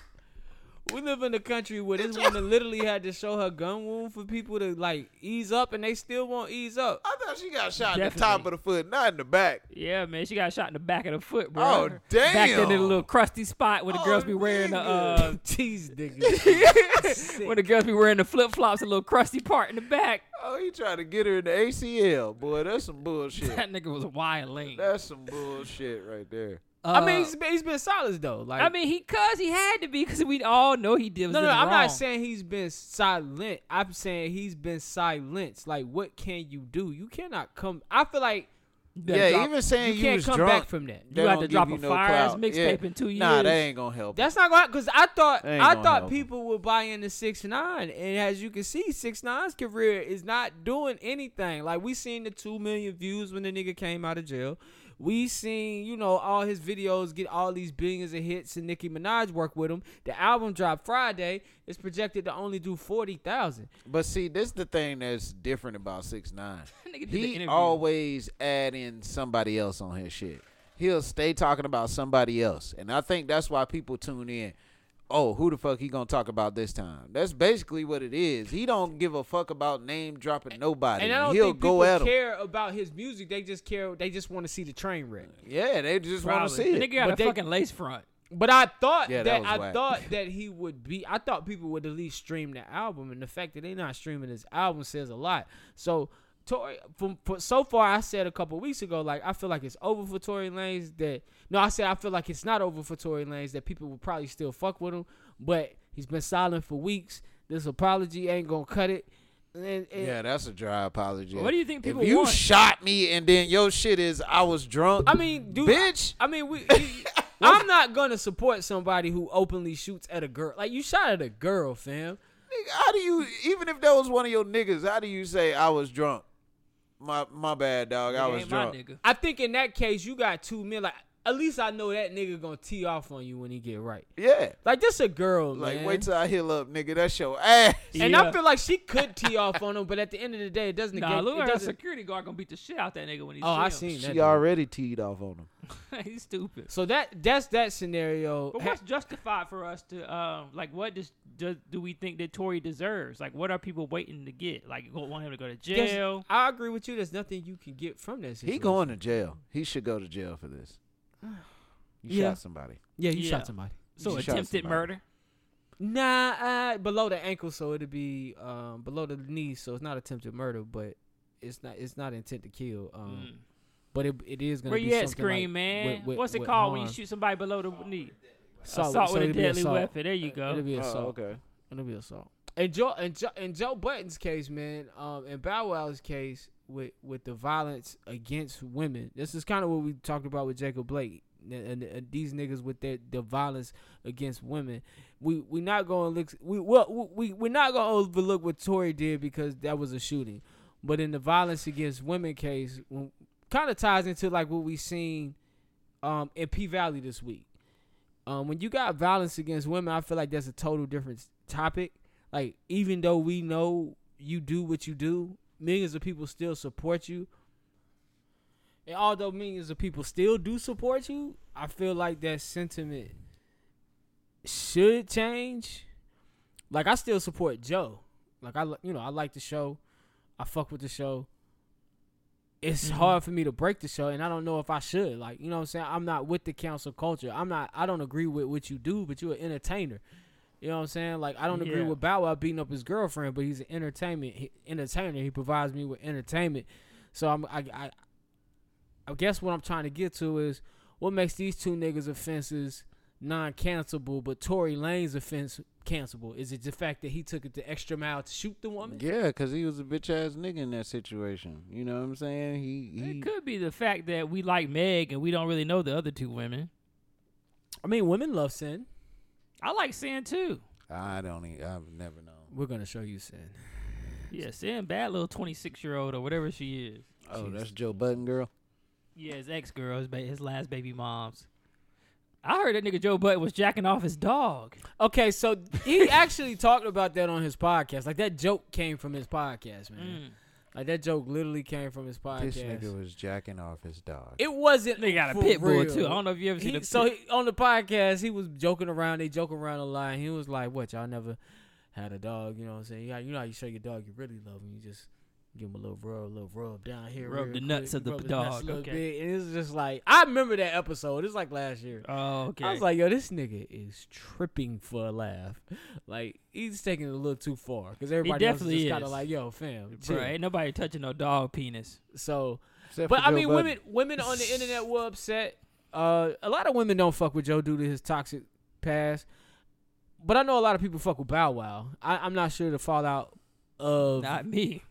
We live in a country where this woman literally had to show her gun wound for people to like ease up, and they still won't ease up. I thought she got shot in the top of the foot, not in the back. Yeah, man. She got shot in the back of the foot, bro. Oh, damn! Back there in the little crusty spot where the Oh, girls be wearing the uh, Jeez, nigga. where the girls be wearing the flip flops, a little crusty part in the back. Oh, he tried to get her in the ACL. Boy, that's some bullshit. That nigga was wilding. that's some bullshit right there. I Uh, mean, he's been, he's been solid though. Like, I mean, he cause he had to be because we all know he did. no, no, did I'm wrong. not saying he's been silent. I'm saying he's been silenced. Like, what can you do? You cannot come. I feel like Yeah, drop- even saying you you, can't was come drunk, back from that. You have to drop a no fire-ass clout. mixtape Yeah. in two years. Nah, years. that ain't gonna help. That's not gonna because I thought I thought help. people would buy into six nine, and as you can see, six nine's career is not doing anything. Like we seen the two million views when the nigga came out of jail. We seen you know all his videos get all these billions of hits, and Nicki Minaj work with him. The album dropped Friday. It's projected to only do forty thousand. But see, this the thing that's different about six nine. Nigga did the He interview. always add in somebody else on his shit. He'll stay talking about somebody else, and I think that's why people tune in. Oh, who the fuck he gonna talk about this time? That's basically what it is. He don't give a fuck about name dropping nobody. And I don't He'll think go people at him. care about his music. They just care. They just want to see the train wreck. Yeah, they just want to see The it. nigga got But a they- fucking lace front. But I thought Yeah, that that, I whack. thought that he would be. I thought people would at least stream the album, and the fact that they're not streaming his album says a lot. So, Tory, from, for, so far, I said a couple weeks ago, like I feel like it's over for Tory Lanez. That no, I said I feel like it's not over for Tory Lanez. That people will probably still fuck with him, but he's been silent for weeks. This apology ain't gonna cut it. And, and- Yeah, that's a dry apology. What do you think people If you want? shot me and then your shit is I was drunk, I mean, dude, bitch. I mean, we. we- I'm not gonna support somebody who openly shoots at a girl. Like you shot at a girl, fam. How do you even if that was one of your niggas? How do you say I was drunk? My my bad, dog. I was ain't my drunk. nigga. I think in that case, you got two men. Like at least I know that nigga gonna tee off on you when he get right. Yeah, Like this a girl, like man. wait till I heal up, nigga. That's your ass. and Yeah. I feel like she could tee off on him, but at the end of the day, it doesn't. Nah, negate, look it at her doesn't. security guard gonna beat the shit out that nigga when he Oh, see I him. seen that. She dude. already teed off on him. He's stupid. So that that's that scenario. But what's justified for us to um like what does do, do we think that Tory deserves? Like, what are people waiting to get? Like, go, want him to go to There's- jail? I agree with you. There's nothing you can get from this. He going to jail. He should go to jail for this. You Yeah. shot somebody. Yeah, you Yeah. shot somebody. So You shot attempted somebody. murder. Nah, uh, below the ankle, so it'd be um below the knee, so it's not attempted murder, but it's not it's not intent to kill. Um, Mm. but it it is gonna Where be you at, something Scream like man? with- with- What's it with called when you harm. shoot somebody below the knee? Assault, Assault so with a it'd be deadly assault. weapon. There you go. It'll be assault. Oh, okay. It'll be assault. And Joe and Joe and Joe Budden's case, man, um, and Bow Wow's case with with the violence against women. This is kind of what we talked about with Jacob Blake and, and, these niggas with their the violence against women. We we not going to look. We well we we're not going to overlook what Tory did because that was a shooting, but in the violence against women case, kind of ties into like what we seen um in P Valley this week. Um, when you got violence against women, I feel like that's a total different topic. Like, even though we know you do what you do, millions of people still support you. And although millions of people still do support you, I feel like that sentiment should change. Like, I still support Joe. Like, I, you know, I like the show. I fuck with the show. It's mm-hmm. hard for me to break the show, and I don't know if I should. Like, you know what I'm saying? I'm not with the cancel culture. I'm not. I don't agree with what you do, but you're an entertainer. You know what I'm saying? Like, I don't agree Yeah. with Bow Wow beating up his girlfriend, but he's an entertainment he, entertainer. He provides me with entertainment. So I'm. I, I. I guess what I'm trying to get to is what makes these two niggas offenses non-cancelable, but Tory Lanez offense cancelable. Is it the fact that he took it the extra mile to shoot the woman? Yeah, because he was a bitch ass nigga in that situation. You know what I'm saying? He he. It could be the fact that we like Meg and we don't really know the other two women. I mean, women love Cyn. I like Cyn too. I don't. Even, I've never known. We're gonna show you sin. Yeah, Cyn, bad little twenty six year old or whatever she is. Oh, that's Joe Budden girl. Yeah, his ex girl, his, ba- his last baby mom's. I heard that nigga Joe Budden was jacking off his dog. Okay, so he actually talked about that on his podcast. Like that joke came from his podcast, man. Mm. Like that joke literally came from his podcast. This nigga was jacking off his dog. it wasn't. They got a pit bull real. too. I don't know if you ever seen He, the so he, on the podcast, he was joking around. They joking around a lot. He was like, "What y'all never had a dog? You know what I'm saying? You, got, you know how you show your dog you really love him. You just give him a little rub, a little rub down here, Rub the nuts quick, of the rub his nuts a dog, little okay. bit. And it's just like I remember that episode. It's like last year. Oh, okay. I was like, yo, this nigga is tripping for a laugh. Like he's taking it a little too far because everybody else is definitely just kind of is. like, yo, fam, Bro, ain't nobody touching no dog penis. So, Except but I mean, Budden. women, women on the internet were upset. Uh, a lot of women don't fuck with Joe due to his toxic past. But I know a lot of people fuck with Bow Wow. I, I'm not sure the fallout of. Not me.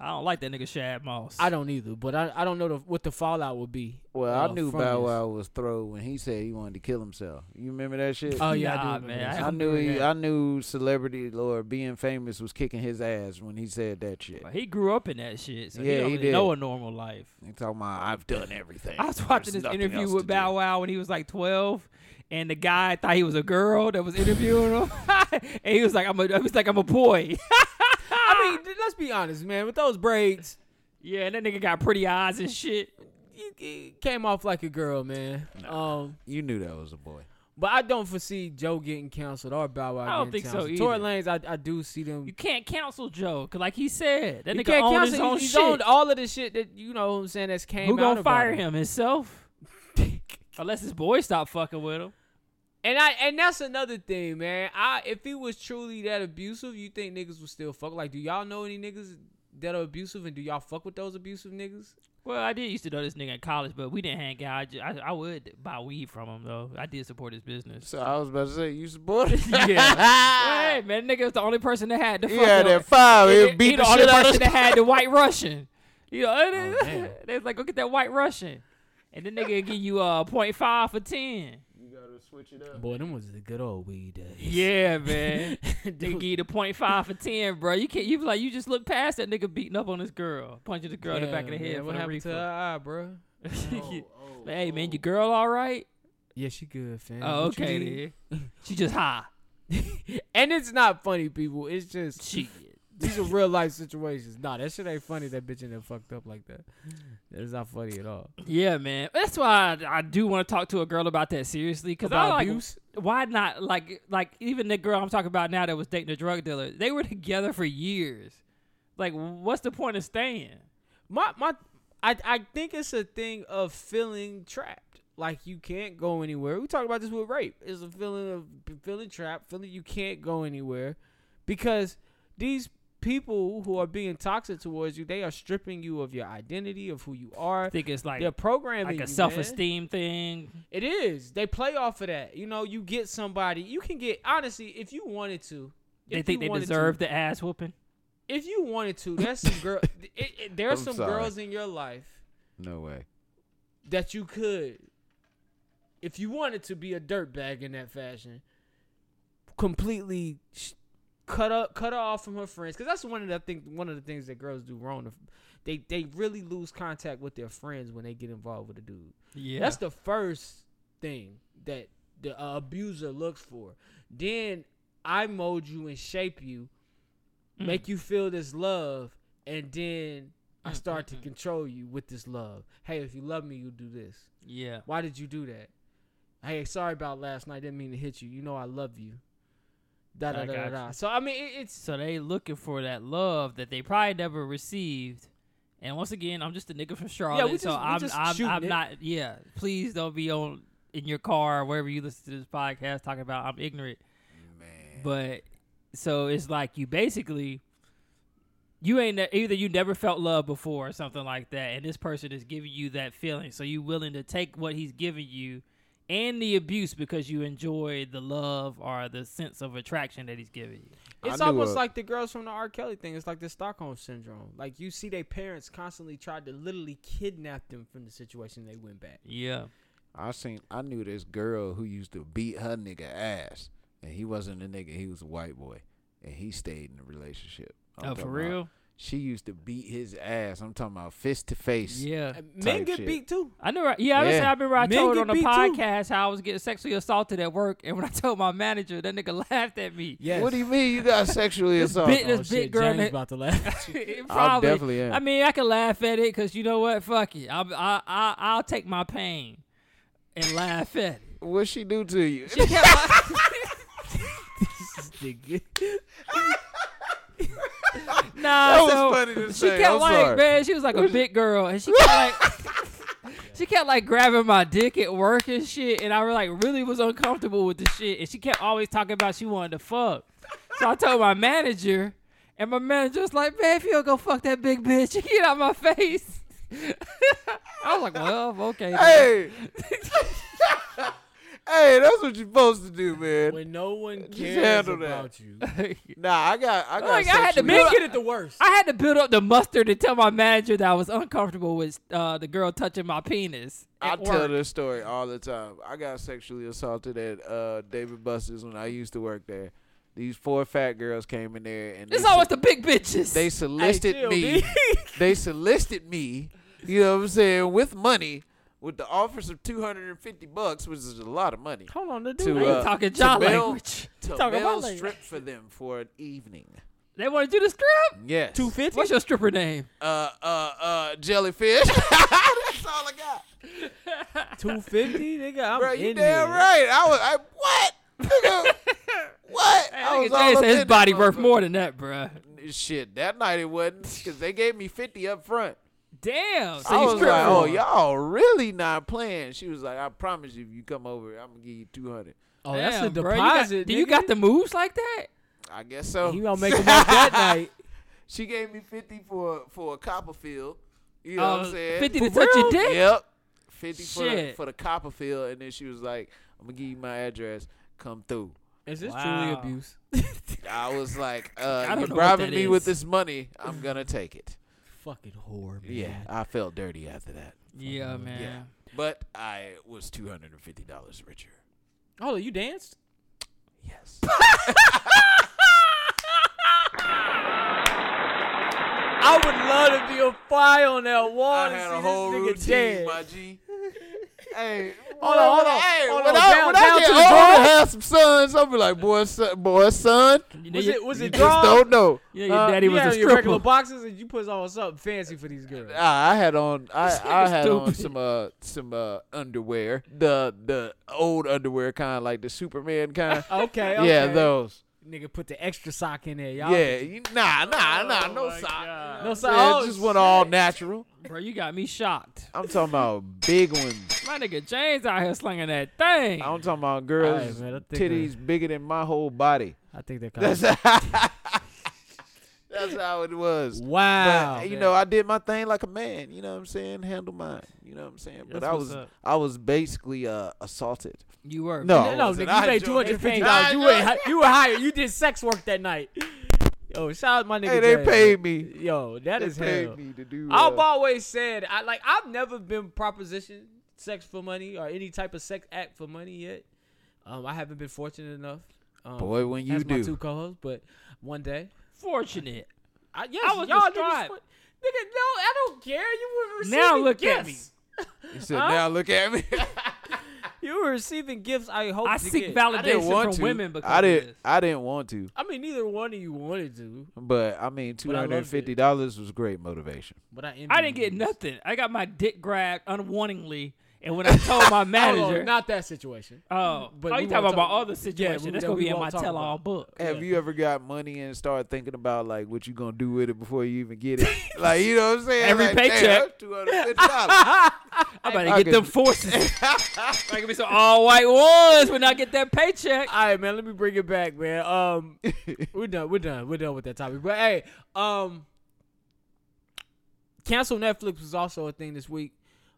I don't like that nigga Shad Moss. I don't either, but I, I don't know the, what the fallout would be. Well, uh, I knew from Bow this. Wow was throw when he said he wanted to kill himself. You remember that shit? Oh yeah, I Nah, do. man. I I knew he. I knew celebrity or being famous was kicking his ass when he said that shit. But he grew up in that shit, so Yeah, he don't he really did. know a normal life. He talking about I've done everything. I was watching There's this interview with. Bow Wow when he was like 12, and the guy thought he was a girl that was interviewing him, and he was like, "I'm a," he was like, "I'm a boy." I mean, let's be honest, man. With those braids, yeah, and that nigga got pretty eyes and shit. you, you came off like a girl, man. Um, You knew that was a boy. but I don't foresee Joe getting canceled or Bow Wow. I don't getting think so canceled. Tory. Lanez, I, I do see them. You can't cancel Joe, cause like he said, that You nigga can't own his own He's shit. owned all of the shit that you know. what I'm saying that's came Who out gonna about fire him? Himself? Unless his boy stop fucking with him. And I and that's another thing, man. I if he was truly that abusive, you think niggas would still fuck? Like, do y'all know any niggas that are abusive, and do y'all fuck with those abusive niggas? Well, I did used to know this nigga in college, but we didn't hang out. I, ju- I, I would buy weed from him though. I did support his business. So I was about to say you support it. yeah. Well, hey man, nigga was the only person that had the. He had that five. He, He, he the the only person that had the white Russian. You know, Oh, they was like, go get that white Russian, and the nigga give you uh 0.5 for ten. You gotta switch it up. Boy, them was the good old weed days. Yeah, man. they Dude, give you the 0.5 for ten, bro. You can't. You like, you just look past that nigga beating up on this girl, punching the girl in the back of the head. man, for What the happened to reefer. her eye, bro? Oh, oh, like, hey man, your oh. girl all right? Yeah, she good, fam. Oh, okay then. She just high. and it's not funny, people. It's just Shit. These are real life situations. Nah, that shit ain't funny. That bitch in there fucked up like that. That is not funny at all. Yeah, man. That's why I, I do want to talk to a girl about that seriously. Because I like, abuse? why not? Like, like even the girl I'm talking about now that was dating a drug dealer, they were together for years. Like, what's the point of staying? My my, I I think it's a thing of feeling trapped. Like you can't go anywhere. We talked about this with rape. It's a feeling of feeling trapped, feeling you can't go anywhere, because these people who are being toxic towards you, they are stripping you of your identity, of who you are. I think it's like They're programming like a self esteem thing. It is. They play off of that. You know, you get somebody. You can get honestly if you wanted to. They think they deserve to, the ass whooping. If you wanted to, there's some girl. it, it, there's I'm some sorry. girls in your life No way. that you could, if you wanted to be a dirtbag in that fashion, completely sh- cut up, cut her off from her friends. Because that's one of the thing, one of the things that girls do wrong. They they really lose contact with their friends when they get involved with a dude. Yeah, That's the first thing that the uh, abuser looks for. Then I mold you and shape you, Mm. make you feel this love, and then I start to control you with this love. Hey, if you love me, you do this. yeah. Why did you do that? Hey, sorry about last night. Didn't mean to hit you. You know I love you. Da da da da. da. So I mean, it, it's So they looking for that love that they probably never received. And once again, I'm just a nigga from Charlotte, we so just- we I'm I'm, I'm not. Yeah, please don't be on in your car or wherever you listen to this podcast talking about I'm ignorant. Man. But so it's like you basically you ain't ne- either you never felt love before or something like that, and this person is giving you that feeling, so you willing to take what he's giving you and the abuse because you enjoy the love or the sense of attraction that he's giving you. It's almost a- like the girls from the R. Kelly thing. It's like the Stockholm syndrome. Like you see, their parents constantly tried to literally kidnap them from the situation they went back. Yeah. I seen I knew this girl who used to beat her nigga ass, and he wasn't a nigga. He was a white boy, and he stayed in the relationship. I'm Oh, for talking about- real? She used to beat his ass. I'm talking about fist to face. Yeah. Men get shit. beat too. I know. Right? Yeah, I, was- Yeah. I remember I Men told on the beat too. podcast how I was getting sexually assaulted at work, and when I told my manager, that nigga laughed at me. Yes. What do you mean you got sexually assaulted? bit- this oh, big shit, girl James that- about to laugh. It I Probably. definitely am. I mean, I can laugh at it because you know what? Fuck it. I'll, I, I, I'll take my pain and laugh at it. What she do to you? She kept like, nah, That was so funny to she say. kept I'm like, sorry. man, she was like a big girl, and she kept like, she kept like grabbing my dick at work and shit, and I was like really was uncomfortable with the shit, and she kept always talking about she wanted to fuck. So I told my manager, and my manager was like, man, if you don't go fuck that big bitch, you get out my face. I was like, well, okay. Hey, hey, that's what you're supposed to do, man. when no one Just cares handle that. about you. Nah, I got, I got. Like, I had to sexually- Men build- get it the worst. I had to build up the mustard to tell my manager that I was uncomfortable with uh, the girl touching my penis. I at tell work. this story all the time. I got sexually assaulted at uh, Dave and Buster's when I used to work there. These four fat girls came in there and they, It's always so- the big bitches. they solicited chill, me. B. they solicited me. You know what I'm saying? With money, with the offers of 250 bucks, which is a lot of money. Hold on, the To, dude. I ain't uh, talking to John language. To talking bail about like- strip for them for an evening. They want to do the strip. Yes. Two fifty. What's your stripper name? Uh, uh, uh, jellyfish. That's all I got. Two fifty, nigga. I'm Bro, you in damn here. right. I was, I, what? Nigga, what? I was all Jay up his body worth more than that, bruh. Shit, that night it wasn't because they gave me 50 up front. Damn. So I you was strip like, oh, y'all really not playing. She was like, I promise you, if you come over, I'm going to give you 200. Oh, that's a Damn, bruh, you got- deposit. Do you got the moves like that? I guess so. You gonna make him up that night. She gave me 50 for for a Copperfield. You know what Uh, I'm saying? 50 to For touch your real? dick? Yep. 50 for the, for the Copperfield. And then she was like, I'm going to give you my address. Come through. Is this Wow. truly abuse? I was like, uh, don't you're know bribing that me with this money. I'm going to take it. Fucking whore, man. Yeah, I felt dirty after that. Yeah, mm-hmm. man. Yeah. But I was $250 richer. Oh, you danced? Yes. I would love to be a fly on that wall I had a whole routine, dance. my G. hey, Hold Hold on, hold on, Hey, hold when on. I, Down, when down I to get the older, drawers. have some sons, I'll be like, boy, son, boy, son. Was it was You it just draws? don't know. Yeah, your Uh, daddy you was had a on your regular boxes, and you put on something fancy for these girls. I, I had on I, I had on some uh some uh underwear the the old underwear kind like the Superman kind. Okay, okay. Yeah, those. Nigga put the extra sock in there, y'all. Yeah, you, nah, nah, nah, no oh sock. God. No Yeah, sock. Oh, just went all natural. Bro, you got me shocked. I'm talking about big ones. My nigga James out here slinging that thing. I'm talking about girls Alright, man, I titties bigger than my whole body. I think that kind That's how it was. Wow. But, you man. know, I did my thing like a man. You know what I'm saying? Handle mine. You know what I'm saying? But That's I was up. I was basically uh, assaulted. You were. No, No, no, nigga, you made joke. two hundred fifty dollars. paid- You I were you were hired. You did sex work that night. Yo, shout out my nigga. Hey, they James. paid me. Yo, that They is paid hell. me to do. I've uh, always said I like I've never been propositioned sex for money or any type of sex act for money yet. Um, I haven't been fortunate enough. Um, Boy, when you as my do. two co-hosts, but one day, Fortunate. I, yes, I was y'all niggas, distraught. fu- nigga, no, I don't care. You were receiving Now look gifts. at me. He said, Huh? "Now look at me." You were receiving gifts. I hope I to seek get. I didn't validation want from to. women because I didn't. this. I didn't want to. I mean, neither one of you wanted to, But I mean, two But I hundred loved and fifty dollars was great motivation. but I. I didn't get niggas. nothing. I got my dick grabbed unwantingly, and when I told my Hold on, manager, not that situation. oh, but oh, you talking about talk- other Yeah, situation? we- That's gonna be in my tell-all about. book. Have you ever got money and started thinking about like what you gonna do with it before you even get it? like you know what I'm saying? Every like, paycheck. two hundred fifty dollars. I'm about to I get them forces. I give me some all white ones when I get that paycheck. All right, man. Let me bring it back, man. Um, we're done. We're done. We're done with that topic. But hey, um, cancel Netflix was also a thing this week.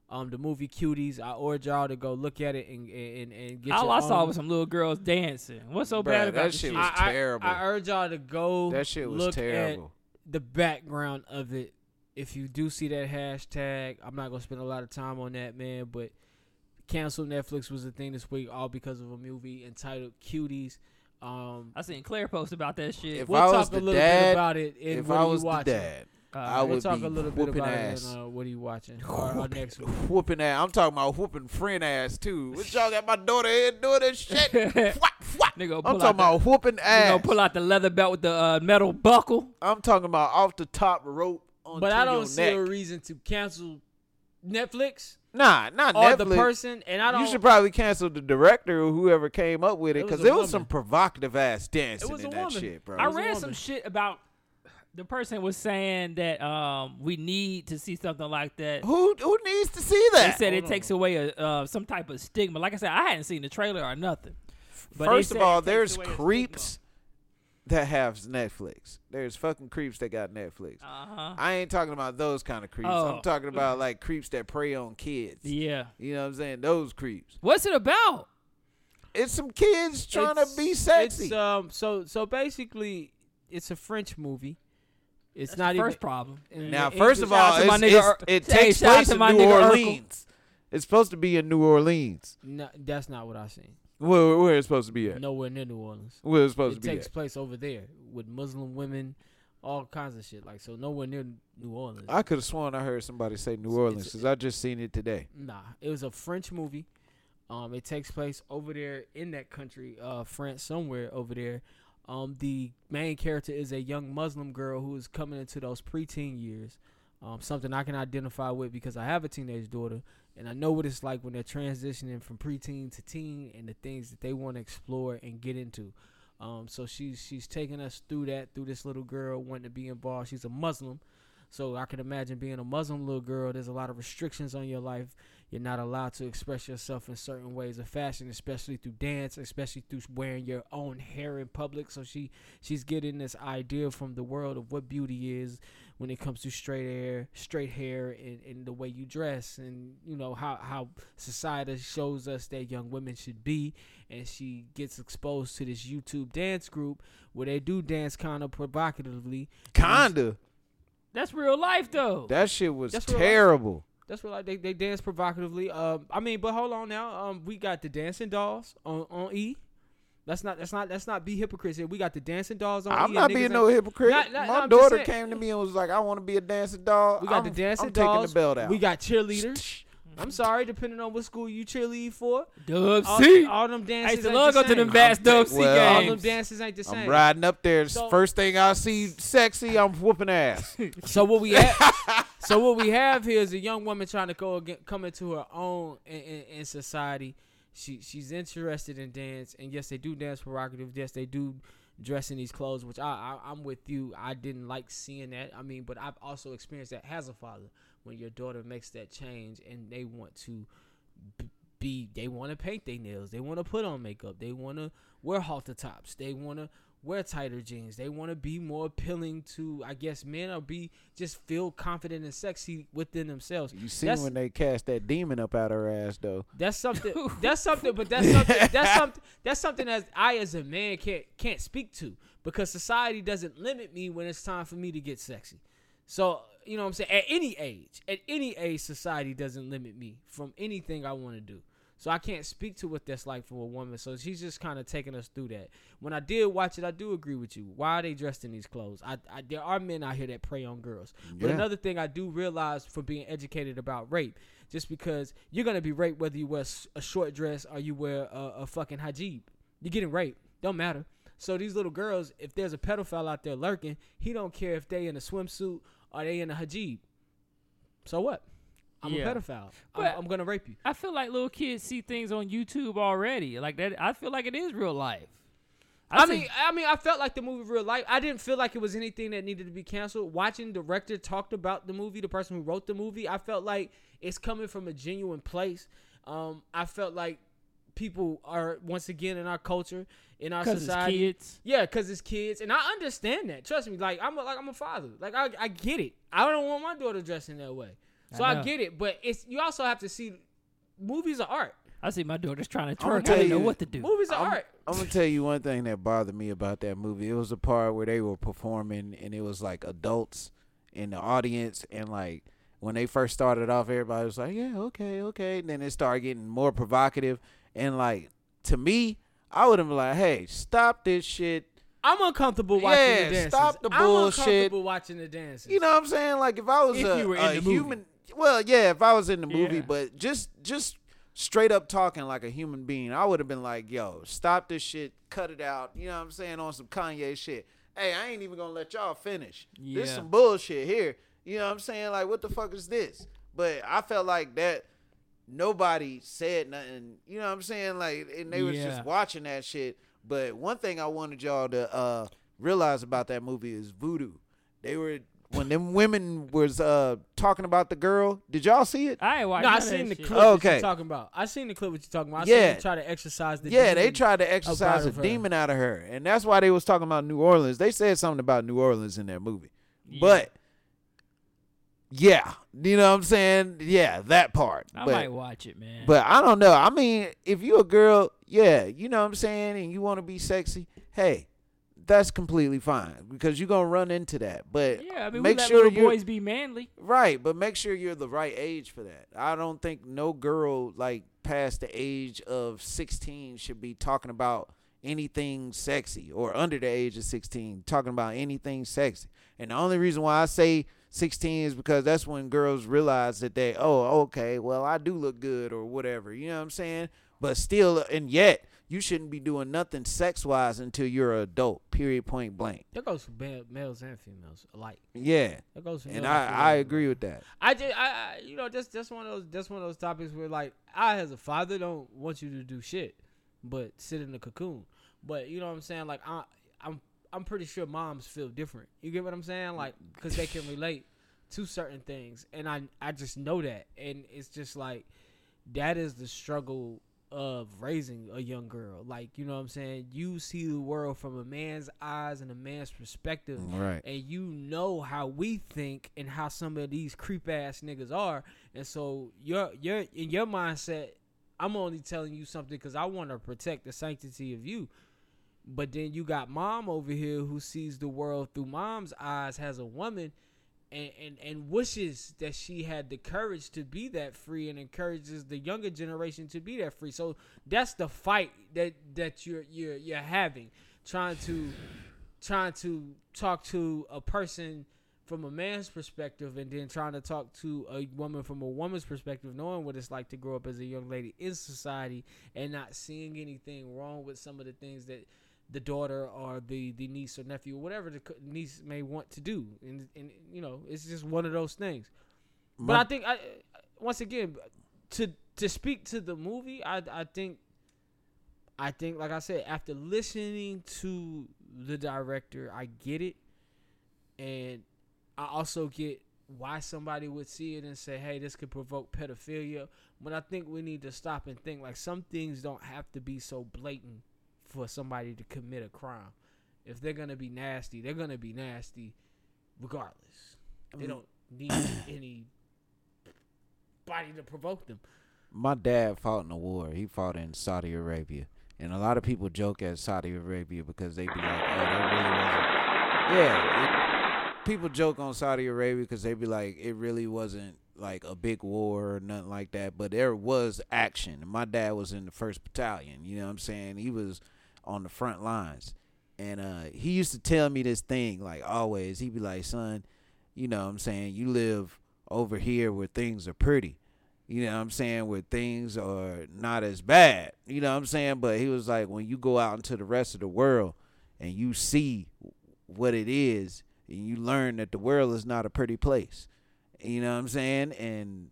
Um, the movie Cuties. I urge y'all to go look at it and and and get. All your I saw own- was some little girls dancing. What's so Bruh, bad about that the shit shit? was I, I- terrible. I, urge y'all to go. that shit was look terrible. At the background of it. If you do see that hashtag, I'm not gonna spend a lot of time on that, man. But cancel Netflix was a thing this week, all because of a movie entitled Cuties. Um, I seen Claire post about that shit. If we'll I talk was a the little bit about it. In if what I are was you the dad, Uh, I we'll would talk a little bit whooping about ass. it. Uh, what are you watching? Or, or next week. whooping ass. I'm talking about whooping friend ass too. What y'all got my daughter here doing this shit? Fwat, fwat. Nigga, I'm talking out about whooping ass. you gonna pull out the leather belt with the uh, metal buckle. I'm talking about off the top rope But I don't see neck. a reason to cancel Netflix Nah, not or Netflix. the person. And I don't. You should probably cancel the director or whoever came up with it It was because there was some provocative ass dancing was in that woman. shit, bro. I read some shit about the person was saying that um we need to see something like that. who who needs to see that? They that? said it Hold takes away a uh, some type of stigma. Like I said, I hadn't seen the trailer or nothing. But First of all, there's creeps that have Netflix. There's fucking creeps that got Netflix. Uh huh. I ain't talking about those kind of creeps. Oh. I'm talking about like creeps that prey on kids. Yeah. You know what I'm saying? Those creeps. What's it about? It's some kids trying It's- to be sexy. It's, um. So so basically, it's a French movie. It's That's not the even first problem. in now, the first of all, out to my it's, nigga it's- it takes out place in New nigga Urkel. Orleans. It's supposed to be in New Orleans. no, that's not what I seen. Where, where it's supposed to be at? Nowhere near New Orleans. Where it's supposed It to be It takes at? place over there with Muslim women, all kinds of shit. Like so, nowhere near New Orleans. I could have sworn I heard somebody say New Orleans because I just seen it today. Nah, it was a French movie. Um, it takes place over there in that country, uh, France, somewhere over there. Um, the main character is a young Muslim girl who is coming into those preteen years. Um, something I can identify with because I have a teenage daughter, and I know what it's like when they're transitioning from preteen to teen and the things that they want to explore and get into. Um, so she's she's taking us through that through this little girl wanting to be involved. She's a Muslim, so I can imagine being a Muslim little girl. There's a lot of restrictions on your life. You're not allowed to express yourself in certain ways of fashion, especially through dance, especially through wearing your own hair in public. So she she's getting this idea from the world of what beauty is when it comes to straight hair, straight hair, and, and the way you dress, and you know how how society shows us that young women should be. And she gets exposed to this YouTube dance group where they do dance kind of provocatively. Kinda. That's real life though. That shit was terrible. That's real life. terrible. That's what like they, they dance provocatively. Um, I mean, but hold on now. Um, we got the dancing dolls on on E. Let's not let's not let's not be hypocrites here. We got the dancing dolls on E. I'm and not being no hypocrite. Not- not- My no, daughter saying- came to me and was like, "I want to be a dancing doll." We got I'm, the dancing I'm dolls. taking the belt out. We got cheerleaders. I'm sorry, depending on what school you cheerlead for. Dub All, C. all them I dances. used to love the go to them same. vast Dub C Well, All them games. dances ain't the same. I'm riding up there. So- First thing I see sexy, I'm whooping ass. So what we have, so what we have here is a young woman trying to go again, come into her own in, in, in society. She she's interested in dance, and yes, they do dance provocative. Yes, they do dress in these clothes, which I, I I'm with you. I didn't like seeing that. I mean, but I've also experienced that as a father when your daughter makes that change and they want to be they want to paint their nails they want to put on makeup they want to wear halter tops they want to wear tighter jeans they want to be more appealing to i guess men or be just feel confident and sexy within themselves You see That's- when they cast that demon up out her ass though. that's something. That's something. But that's something. That's something. That's something that I, as a man, can't can't speak to because society doesn't limit me when it's time for me to get sexy. So you know what I'm saying. At any age, at any age, society doesn't limit me from anything I want to do. So I can't speak to what that's like for a woman. So she's just kind of taking us through that. When I did watch it, I do agree with you. Why are they dressed in these clothes? I, I there are men out here that prey on girls. But another thing I do realize for being educated about rape, just because you're gonna be raped whether you wear a short dress or you wear a, a fucking hijab, you're getting raped. Don't matter. So these little girls, if there's a pedophile out there lurking, he don't care if they in a swimsuit or they in a hijab. So what? I'm Yeah. a pedophile. I'm, I'm gonna rape you. I feel like little kids see things on YouTube already. Like that. I feel like it is real life. I, see- mean, I mean, I felt like the movie real life. I didn't feel like it was anything that needed to be canceled. Watching director talked about the movie, the person who wrote the movie, I felt like it's coming from a genuine place. Um, I felt like people are once again in our culture, in our 'Cause it's society. kids. Yeah, because it's kids, and I understand that. Trust me, like I'm a, like I'm a father. Like I, I get it. I don't want my daughter dressing that way, so I I, get it. But it's you also have to see, movies are art. I see my daughter's trying to I'ma twerk. I tell didn't know what to do. Movies are I'm, art. I'm gonna tell you one thing that bothered me about that movie. It was a part where they were performing and it was like adults in the audience and like when they first started off, everybody was like, "Yeah, okay, okay." And then it started getting more provocative and like to me, I would have been like, "Hey, stop this shit." I'm uncomfortable watching Yeah, the dances. stop the bullshit. I'm uncomfortable watching the dances. You know what I'm saying? Like if I was If a, you were in a the movie. human, well, yeah, if I was in the movie, Yeah. but just just straight up talking like a human being, I would have been like, "Yo, stop this shit, cut it out." You know what I'm saying? On some Kanye shit. Hey, I ain't even gonna let y'all finish. This Yeah. some bullshit here. You know what I'm saying? Like, what the fuck is this? But I felt like that nobody said nothing. You know what I'm saying? Like, and they was Yeah. just watching that shit. But one thing I wanted y'all to uh, realize about that movie is voodoo. They were when them women was uh, talking about the girl. Did y'all see it? I ain't watching no, I seen the shit. clip Okay. you're talking about. I seen the clip what you're talking about. I Yeah. seen them try to exercise the yeah, they tried to exercise a of her. demon out of her, and that's why they was talking about New Orleans. They said something about New Orleans in that movie, but yeah, you know what I'm saying? Yeah, that part. I but, might watch it, man. But I don't know. I mean, if you're a girl, yeah, you know what I'm saying, and you want to be sexy, hey, that's completely fine because you're gonna run into that. But yeah, I mean, make we let sure you're boys be manly. right. But make sure you're the right age for that. I don't think no girl like past the age of 16 should be talking about anything sexy or under the age of 16 talking about anything sexy. And the only reason why I say 16 is because that's when girls realize that they, oh, okay, well, I do look good or whatever. You know what I'm saying? But still, and yet, you shouldn't be doing nothing sex wise until you're an adult, period, point blank. That goes for males and females alike. Yeah. That goes for And I, I agree with that. I just, I, I, you know, that's that's one of those, that's one of those topics where, like, I as a father don't want you to do shit, but sit in the cocoon. But you know what I'm saying? Like, I, I'm, I'm pretty sure moms feel different. You get what I'm saying? Like, because they can relate to certain things, and I, I just know that, and it's just like, that is the struggle of raising a young girl. Like, you know what I'm saying? You see the world from a man's eyes and a man's perspective Right. and you know how we think and how some of these creep ass niggas are, and so your your in your mindset, I'm only telling you something because I want to protect the sanctity of you. But then you got mom over here who sees the world through mom's eyes as a woman, and, and and wishes that she had the courage to be that free, and encourages the younger generation to be that free. So that's the fight that that you're you're you're having, trying to trying to talk to a person from a man's perspective and then trying to talk to a woman from a woman's perspective, knowing what it's like to grow up as a young lady in society and not seeing anything wrong with some of the things that the daughter or the, the niece or nephew or whatever the niece may want to do. And, and you know, it's just one of those things. But My- I think I once again to to speak to the movie, I I think I think like I said after listening to the director, I get it, and I also get why somebody would see it and say, "Hey, this could provoke pedophilia." But I think we need to stop and think like some things don't have to be so blatant for somebody to commit a crime. If they're gonna be nasty, they're gonna be nasty, regardless. They mm. don't need any body to provoke them. my dad fought in a war. He fought in Saudi Arabia, and a lot of people joke at Saudi Arabia because they be like, "Oh, that really wasn't." Yeah, it, people joke on Saudi Arabia because they be like, "It really wasn't like a big war or nothing like that." But there was action. My dad was in the first battalion. You know what I'm saying? He was on the front lines, and uh, he used to tell me this thing like always. He'd be like, "Son, you know what I'm saying? You live over here where things are pretty." you know what I'm saying, where things are not as bad. You know what I'm saying? But he was like, when you go out into the rest of the world and you see what it is, and you learn that the world is not a pretty place. You know what I'm saying? And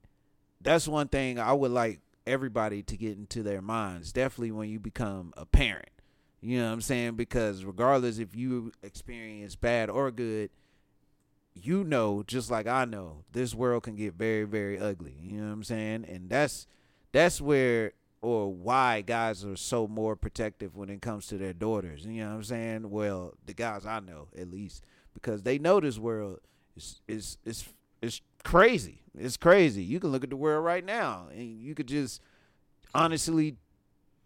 that's one thing I would like everybody to get into their minds. Definitely when you become a parent. You know what I'm saying? Because regardless if you experience bad or good, you know just like I know this world can get very very ugly. You know what I'm saying? And that's that's where or why guys are so more protective when it comes to their daughters. You know what I'm saying? Well the guys I know at least because they know this world is is is is crazy. It's crazy. You can look at the world right now and you could just honestly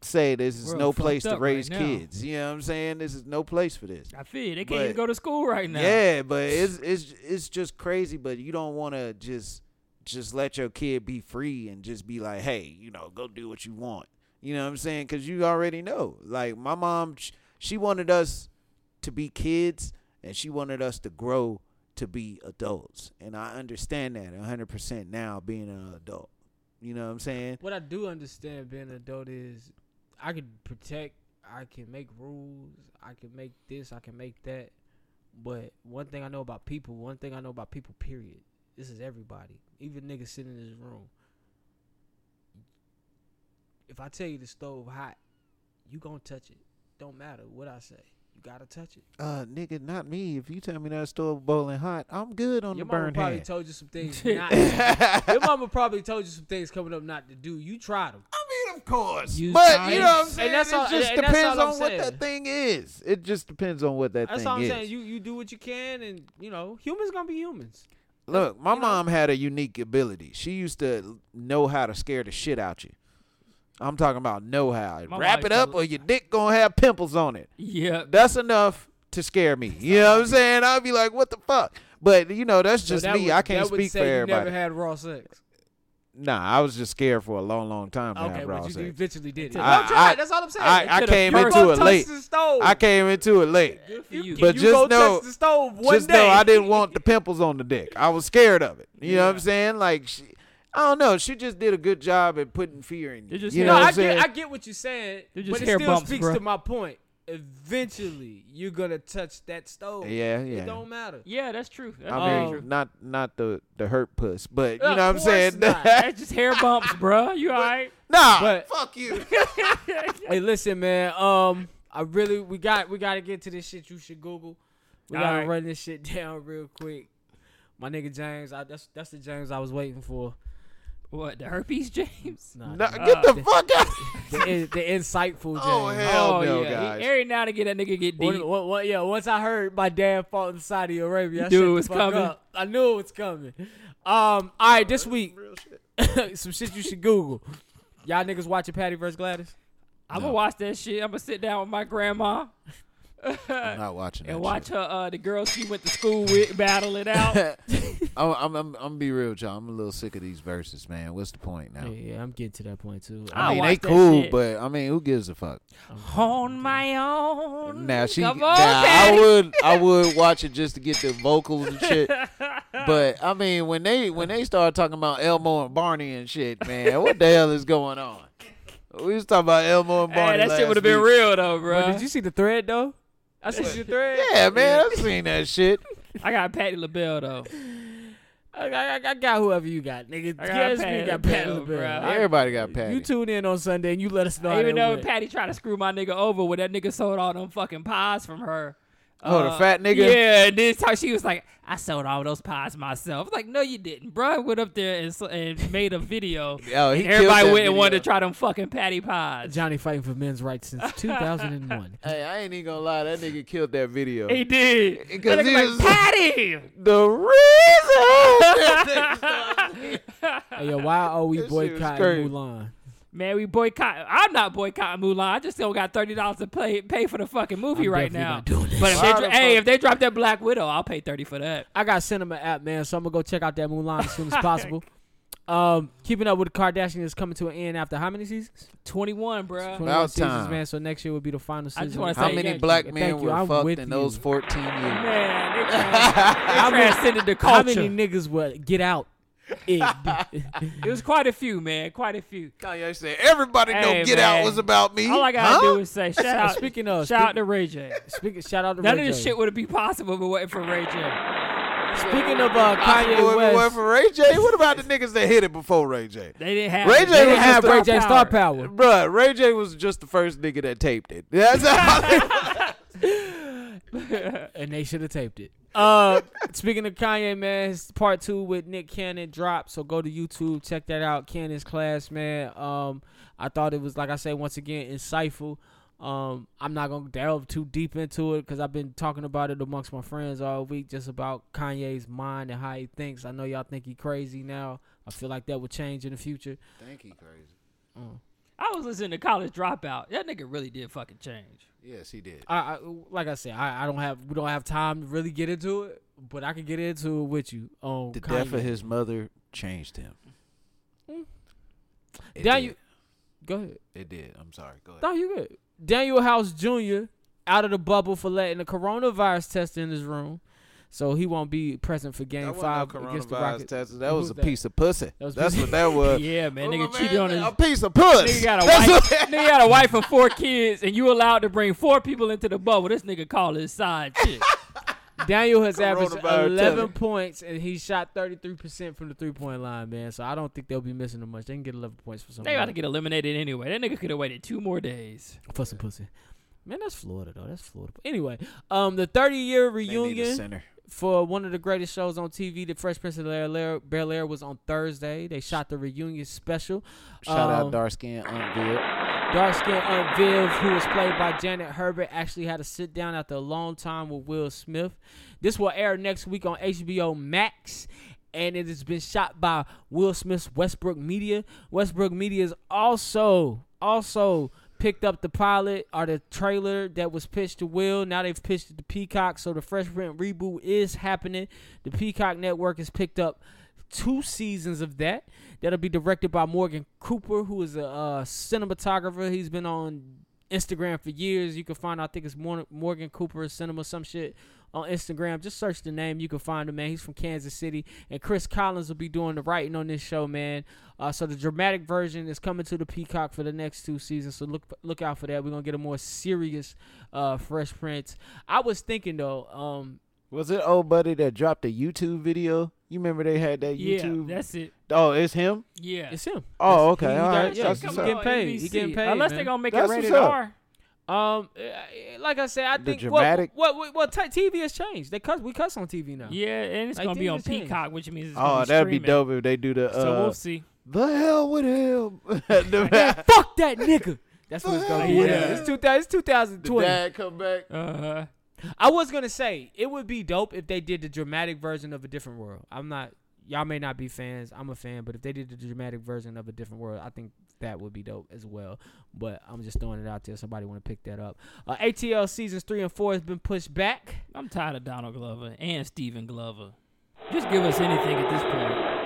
say this is World no place to up right raise kids you know what I'm saying this is no place for this I feel you. they can't But- even go to school right now. yeah, but it's it's it's just crazy. But you don't want to just just let your kid be free and just be like, hey, you know, go do what you want. You know what I'm saying? Because you already know. Like my mom, she wanted us to be kids, and she wanted us to grow to be adults. And I understand that 100% now, being an adult. You know what I'm saying? What I do understand being an adult is I can protect, I can make rules, I can make this, I can make that. But one thing I know about people, one thing I know about people, period. This is everybody, even niggas sitting in this room. If I tell you the stove hot, you gonna touch it. Don't matter what I say. You gotta touch it. Uh, nigga, not me. If you tell me that stove boiling hot, I'm good on Your the mama burn probably hand. told you some things not. your mama probably told you some things coming up not to do. You tried them. I of course. Use but time. you know what I'm And saying? that's all- it just and that's depends all on what that thing is. It just depends on what that That's thing all I'm is. saying. You you do what you can, and you know humans gonna be humans. Look, my you know- mom had a unique ability. She used to know how to scare the shit out you. I'm talking about know how. My Wrap it up or your dick gonna have pimples on it. Yeah. That's enough to scare me. You know what I'm saying? I'll be like, what the fuck? But you know, that's So just that me. would- I can't speak say for you everybody. Never had raw sex. Nah, I was just scared for a long, long time. to Okay, have raw but you sex. eventually did it. I- Don't I- it. That's all I'm saying. I, I could've- came into it late. I came into it late. Good for you. But you just go know- touch the stove one just day. know I didn't want the pimples on the dick. I was scared of it. You know what I'm saying? Like, she, I don't know. She just did a good job at putting fear in you. They're just you know what I I'm saying? get, I get what you're saying, They're just but it hair still bumps, speaks bruh. to my point. Eventually, you're gonna touch that stove. yeah, yeah. It don't matter. Yeah, that's true. That's I very mean, true. not not the the hurt puss, but you Of know what I'm course saying? not. That's just hair bumps, bruh. You all right? nah, But- fuck you. Hey, listen, man. Um, I really we got we got to get to this shit. You should Google. We All gotta right. run this shit down real quick. My nigga James, I, that's that's the James I was waiting for. What, the herpes, James? Nah, Nah, the, get the fuck out. the, in- the insightful James. Oh, hell oh, no, yeah. guys. He, every now and again, that nigga get What, deep. what, what, yeah, once I heard my dad fought in Saudi Arabia, I You knew it was coming. up. I knew it was coming. Um, all right, this week, some shit you should Google. Y'all niggas watching Patti vs. Gladys? I'm gonna watch that shit. I'm gonna sit down with my grandma I'm not watching that and watch shit. her, uh, the girl she went to school with, battle it out. I'm, I'm, I'm, I'm gonna be real, with y'all. I'm a little sick of these verses, man. What's the point now? Yeah, yeah, I'm getting to that point too. I I'll mean, they cool, shit. but I mean, who gives a fuck? On my own. Now she, Come now on, I would, I would watch it just to get the vocals and shit. but I mean, when they when they start talking about Elmo and Barney and shit, man, what the hell is going on? We was talking about Elmo and Barney. Hey, Barney. that shit would have been real though, bro. But did you see the thread though? I see the thread. Yeah, man, I've seen that shit. I got Patti LaBelle though. I, I, I got whoever you got, nigga. I got Yes, Patti we got Patti LaBelle. bruh. I- Everybody got Patti. You tune in on Sunday and you let us know. how Even though went. Patti tried to screw my nigga over when that nigga sold all them fucking pies from her. Oh, the Uh, fat nigga? Yeah, and this time she was like, I sold all those pies myself. I was like, no, you didn't, bro. I went up there and, so- and made a video. Oh, he and killed everybody that went and wanted to try them fucking patty pies. Johnny fighting for men's rights since 2001. Hey, I ain't even gonna lie, that nigga killed that video. He did. Because That nigga he like, was- Patti! the reason. hey, yo, why are we That boycotting. Mulan? Man, we boycott. I'm not boycotting Mulan. I just still got thirty dollars to pay pay for the fucking movie I'm right definitely now. not doing this. But if they, the dro- hey, fuck- if they drop that Black Widow, I'll pay thirty for that. I got Cinema app, man, so I'm gonna go check out that Mulan as soon as possible. Um, keeping up with the Kardashians is coming to an end after how many seasons? Twenty one, bro. 21 seasons, time. man. So next year will be the final I just season. wanna How many thank black you. men were I'm fucked in you. those 14 years? Man, they, trans- they transcended the How many niggas would get out? It, it was quite a few, man. Quite a few. Kanye said, everybody know Hey, Get man. Out was about me. All I gotta Huh? do is say shout out. speaking of, shout out to Ray J. speaking, shout out to None Ray of this J. shit would it be possible if it wasn't for Ray J. Speaking of uh, Kanye swear West, wasn't for Ray J. What about the niggas that hit it before Ray J? They didn't have. Ray they J didn't have Ray J star power. Bruh, Ray J was just the first nigga that taped it. That's how and they should have taped it. Uh, speaking of Kanye, man, his part two with Nick Cannon dropped. So go to YouTube, check that out. Cannon's class, man. Um, I thought it was like I say once again insightful. Um, I'm not gonna delve too deep into it because I've been talking about it amongst my friends all week, just about Kanye's mind and how he thinks. I know y'all think he crazy now. I feel like that would change in the future. Think he crazy. I was listening to College Dropout. That nigga really did fucking change. Yes, he did. I, I like I said, I, I don't have we don't have time to really get into it, but I can get into it with you. On The Kanye. death of his mother changed him. Hmm. It Now did. go ahead. It did. I'm sorry. Go ahead. No, you good. Danuel House Jr. out of the bubble for letting the coronavirus test in his room, so he won't be present for Game Five no against the Rockets. test. That was a that? piece of pussy. That That's what that was. Yeah, man. Well, Nigga cheated on his. a piece of pussy. Nigga got a That's wife. nigga got a wife and four kids, and you allowed to bring four people into the bubble. This nigga called his side chick. Danuel has averaged 11 points and he shot 33% from the three point line, man. So I don't think they'll be missing them much. They can get 11 points for something. they about to get eliminated anyway. That nigga could have waited two more days. for some pussy. Man, that's Florida though. That's Florida. Anyway, um, the 30 year They need a reunion. For one of the greatest shows on TV, The Fresh Prince of Bel Air, Bel Air was on Thursday. They shot the reunion special. Shout Um, out dark skin Aunt Viv. Dark Skin Aunt Viv, who was played by Janet Hubert, actually had to sit down after a long time with Will Smith. This will air next week on HBO Max. And it has been shot by Will Smith's Westbrook Media. Westbrook Media is also also picked up the pilot or the trailer that was pitched to Will. Now they've pitched it to Peacock, so the Fresh Prince reboot is happening. The Peacock Network has picked up two seasons of that. That'll be directed by Morgan Cooper, who is a cinematographer. He's been on Instagram for years. You can find, I think it's Morgan Cooper Cinema, some shit on Instagram. Just search the name, you can find him, man. He's from Kansas City, and Chris Collins will be doing the writing on this show, man. Uh, so the dramatic version is coming to the Peacock for the next two seasons. So look look out for that. We're gonna get a more serious uh, Fresh Prince. I was thinking though, um, Was it old buddy that dropped a YouTube video? You remember they had that Yeah, YouTube? that's it. oh, it's him. Yeah. it's him. Oh, okay. he- he All yeah, That's he what's getting up. paid. He getting paid. Unless man. they're gonna make That's it rated. R. Um, uh, like I said, I The think dramatic- what what what, what t- TV has changed. They cuss we cuss on TV now. Yeah, and it's Like, gonna be on things have changed. Peacock, which means it's Oh, gonna be that'd be dope if they do the uh, So we'll see. the hell with him. the, Fuck that nigga. That's what it's gonna be. Yeah. Yeah, it's two thousand. It's two thousand the dad come back. Uh huh. I was gonna say it would be dope if they did the dramatic version of a different world. I'm not. Y'all may not be fans. I'm a fan, but if they did the dramatic version of a different world, I think that would be dope as well. But I'm just throwing it out there. Somebody want to pick that up. Uh, ATL seasons three and four has been pushed back. I'm tired of Donald Glover and Stephen Glover. Just give us anything at this point.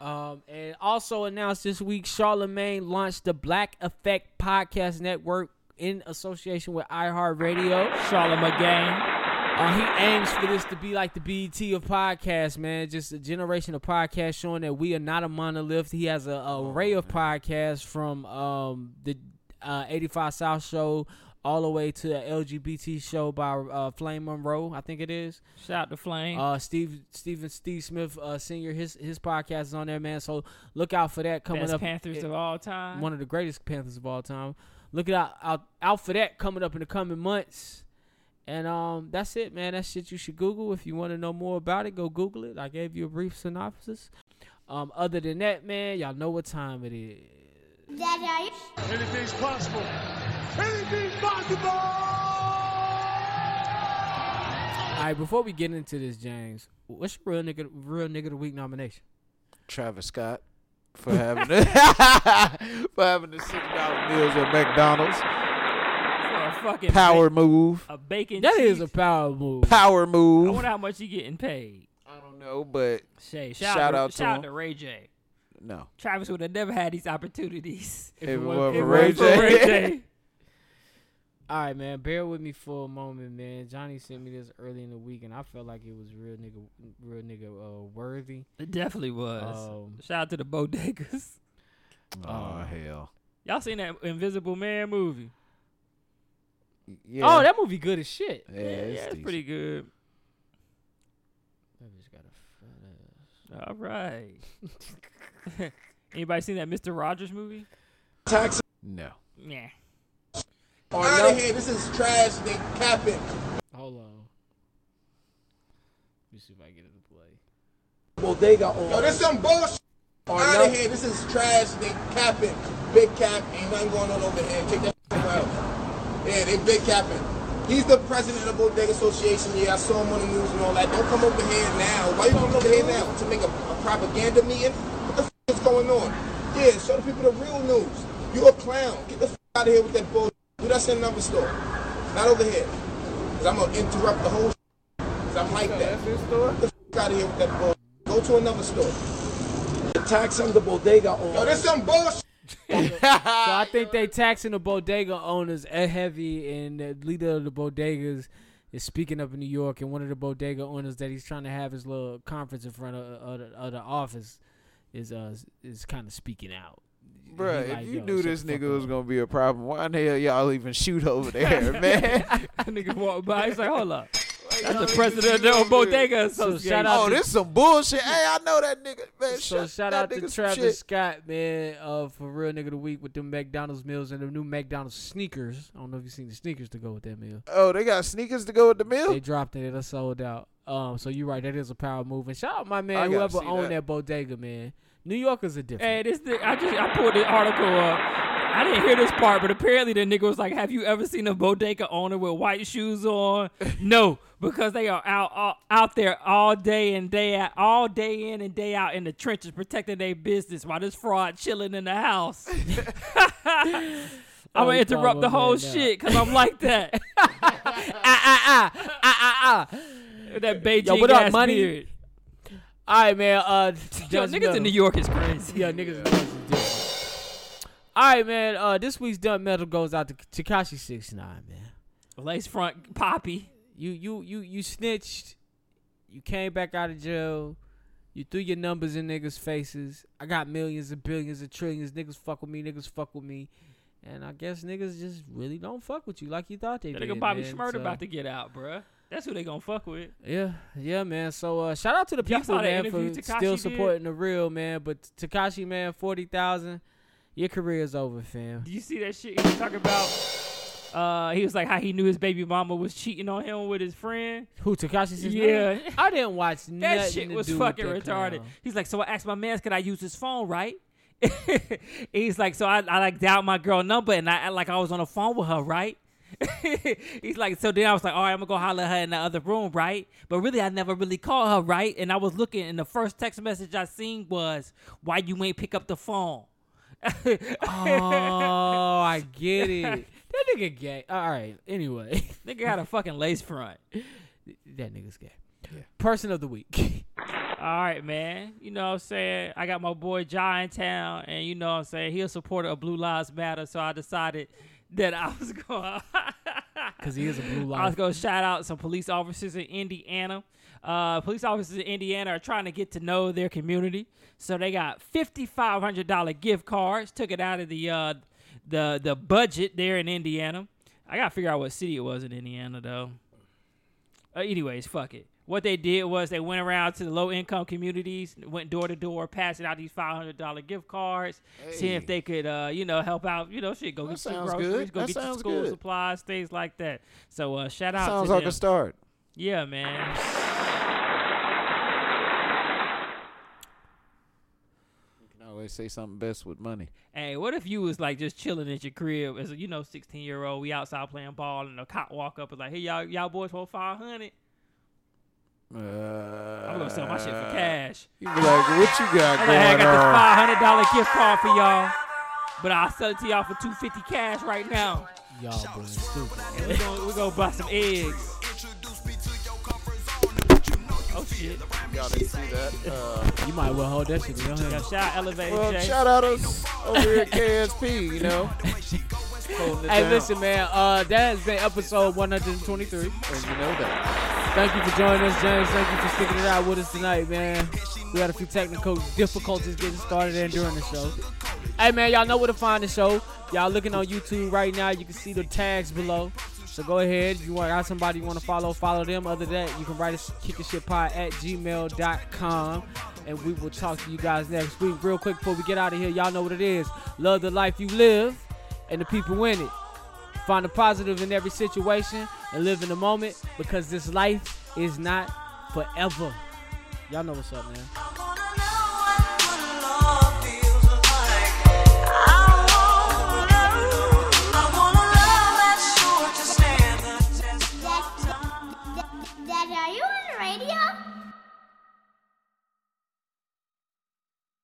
Um, and also announced this week, Charlamagne launched the Black Effect Podcast Network in association with iHeartRadio. Charlamagne gang. Uh, he aims for this to be like the BET of podcasts, man. Just a generation of podcasts showing that we are not a monolith. He has a, a array of podcasts from um, the uh, 85 South show all the way to the LGBT show by uh, Flame Monroe, I think it is. Shout out to Flame. Uh, Steve Stephen Steve Smith uh, Senior, his his podcast is on there, man. So look out for that coming Best up. Panthers It- of all time. one of the greatest Panthers of all time. Look it out, out out for that coming up in the coming months. And um, that's it, man. That shit you should Google if you want to know more about it. Go Google it. I gave you a brief synopsis. Um, other than that, man, y'all know what time it is. Anything's possible. Anything's possible. All right, before we get into this, James, what's your real nigga, real nigga of the week nomination? Travis Scott for having the for having the six dollar meals at McDonald's. For a fucking Power ba- move. a bacon That cheese. is a power move. Power move. I wonder how much he getting paid. I don't know, but Shay, shout, Shout out, out to, to shout out him. to Ray J. no. Travis would have never had these opportunities. If it wasn't wasn't for Ray J. Ray J. All right, man. Bear with me for a moment, man. Johnny sent me this early in the week, and I felt like it was real nigga, real nigga uh, worthy. It definitely was. Um, Shout out to the bodegas. Oh hell. Y'all seen that Invisible Man movie? Yeah. Oh, that movie good as shit. yeah, yeah, it's, it's pretty good. That bitch got a fat ass. All right. Anybody seen that Mr. Rogers movie? No. Yeah. Out of here, this is trash. They capping. Hold on. Let me see if I get it to play. Bodega on. Yo, this some bullshit. Out of here, this is trash. They capping. Big cap. Ain't nothing going on over here. Take that somewhere else. Yeah, they big capping. He's the president of the Bodega Association. Yeah, I saw him on the news and all that. Don't come over here now. Why you don't come over here now? To make a, a propaganda meeting? What the f is going on? Yeah, show the people the real news. You a clown. Get the f out of here with that bullshit. Do that in another store. Not over here. Cause I'm gonna interrupt the whole sh- Cause I'm like that. Get the f out of here with that bullshit. Go to another store. Tax on the bodega on. Yo, this some bullshit. So I think they taxing the bodega owners a heavy, and the leader of the bodegas is speaking up in New York, and one of the bodega owners that he's trying to have his little conference in front of, of, the, of the office is uh is kind of speaking out. Bruh, He if you yo, knew this nigga was gonna be a problem, why in the hell y'all even shoot over there, man? nigga walked by. He's like, hold up. That's the president of the Bodega So Association. shout out oh, to- this some bullshit. Hey, I know that nigga, man. So shut shout out to Travis shit. Scott, man, uh, for real nigga of the week with the McDonald's meals and the new McDonald's sneakers. I don't know if you seen the sneakers to go with that meal. Oh, they got sneakers to go with the meal. They dropped it. It sold out. Um, so you're right. That is a power move. And shout out my man, whoever see owned that. that. bodega, man. New Yorkers are different. Hey, this thing, I just I pulled the article up. I didn't hear this part, but apparently the nigga was like, "Have you ever seen a bodega owner with white shoes on?" no, because they are out out, out there all day and day out, all day in and day out in the trenches protecting their business while this fraud chilling in the house. I'm gonna interrupt the whole shit because I'm like that. ah, ah, ah, ah, ah. ah. that Beijing Yo, what up, ass money? beard. All right, man. Uh, Yo, niggas Metal. in New York is crazy. Yeah, niggas in New York is different. All right, man. Uh, this week's dumb metal goes out to Tekashi Six Nine, man. Lace front poppy. You you you you snitched. You came back out of jail. You threw your numbers in niggas' faces. I got millions and billions and trillions. Niggas fuck with me. Niggas fuck with me. And I guess niggas just really don't fuck with you like you thought they That did. nigga Bobby man. So, about to get out, bruh. That's who they gonna fuck with. Yeah, yeah, man. So uh, shout out to the people, man, for Tekashi still did? supporting the real, man. But Tekashi, man, forty thousand. Your career's over, fam. Did you see that shit he was talking about? Uh, he was like how he knew his baby mama was cheating on him with his friend. Who Tekashi? Six Yeah. Nine? I didn't watch That shit was fucking retarded. clown. He's like, so I asked my man, could I use his phone, right? He's like, so I, I like dialed my girl number and I act like I was on the phone with her, right? He's like, so then I was like, all right, I'm gonna go holler at her in the other room, right? But really, I never really called her, right? And I was looking, and the first text message I seen was, "Why you ain't pick up the phone?" Oh, I get it. That nigga gay. All right. Anyway, Nigga had a fucking lace front. that nigga's gay. Person of the week. All right, man. You know what I'm saying? I got my boy in town, and you know what I'm saying? He a supporter of Blue Lives Matter, so I decided that I was going Because he is a blue I was gonna shout out some police officers in Indiana. Uh, police officers in Indiana are trying to get to know their community, so they got fifty five hundred dollar gift cards. Took it out of the uh, the the budget there in Indiana. I gotta figure out what city it was in Indiana though. Uh, anyways, fuck it. What they did was they went around to the low income communities, went door to door, passing out these five hundred dollar gift cards, seeing if they could, uh, you know, help out. You know, shit, go That get some groceries, good. go That get your school good. supplies, things like that. So uh, shout out Sounds to like them. a start. Yeah, man. You always say something best with money. Hey, what if you was like just chilling at your crib as a you know sixteen year old? We outside playing ball, and a cop walk up and like, hey y'all y'all boys want five hundred? Uh, I'm gonna sell my shit for cash. You be like, what you got I'm like, I going got this on? five hundred dollar gift card for y'all, but I'll sell it to y'all for two fifty cash right now. Y'all boys stupid. And we gonna we gonna buy some eggs. Oh shit! Y'all didn't see that. Uh, You might well hold that shit in your Yeah, hand. shout out Elevate well, J. shout out us over here at KSP, you know. Hey, down. listen, man. Uh, that has been episode 123. And you know that. Thank you for joining us, James. Thank you for sticking it out with us tonight, man. We had a few technical difficulties getting started and during the show. Hey, man, y'all know where to find the show. Y'all looking on YouTube right now. You can see the tags below. So go ahead. If you want got somebody you want to follow, follow them. Other than that, you can write us kickingshitpod at gmail.com. And we will talk to you guys next week. Real quick before we get out of here, y'all know what it is. Love the life you live and the people in it. Find the positive in every situation and live in the moment because this life is not forever. Y'all know what's up, man.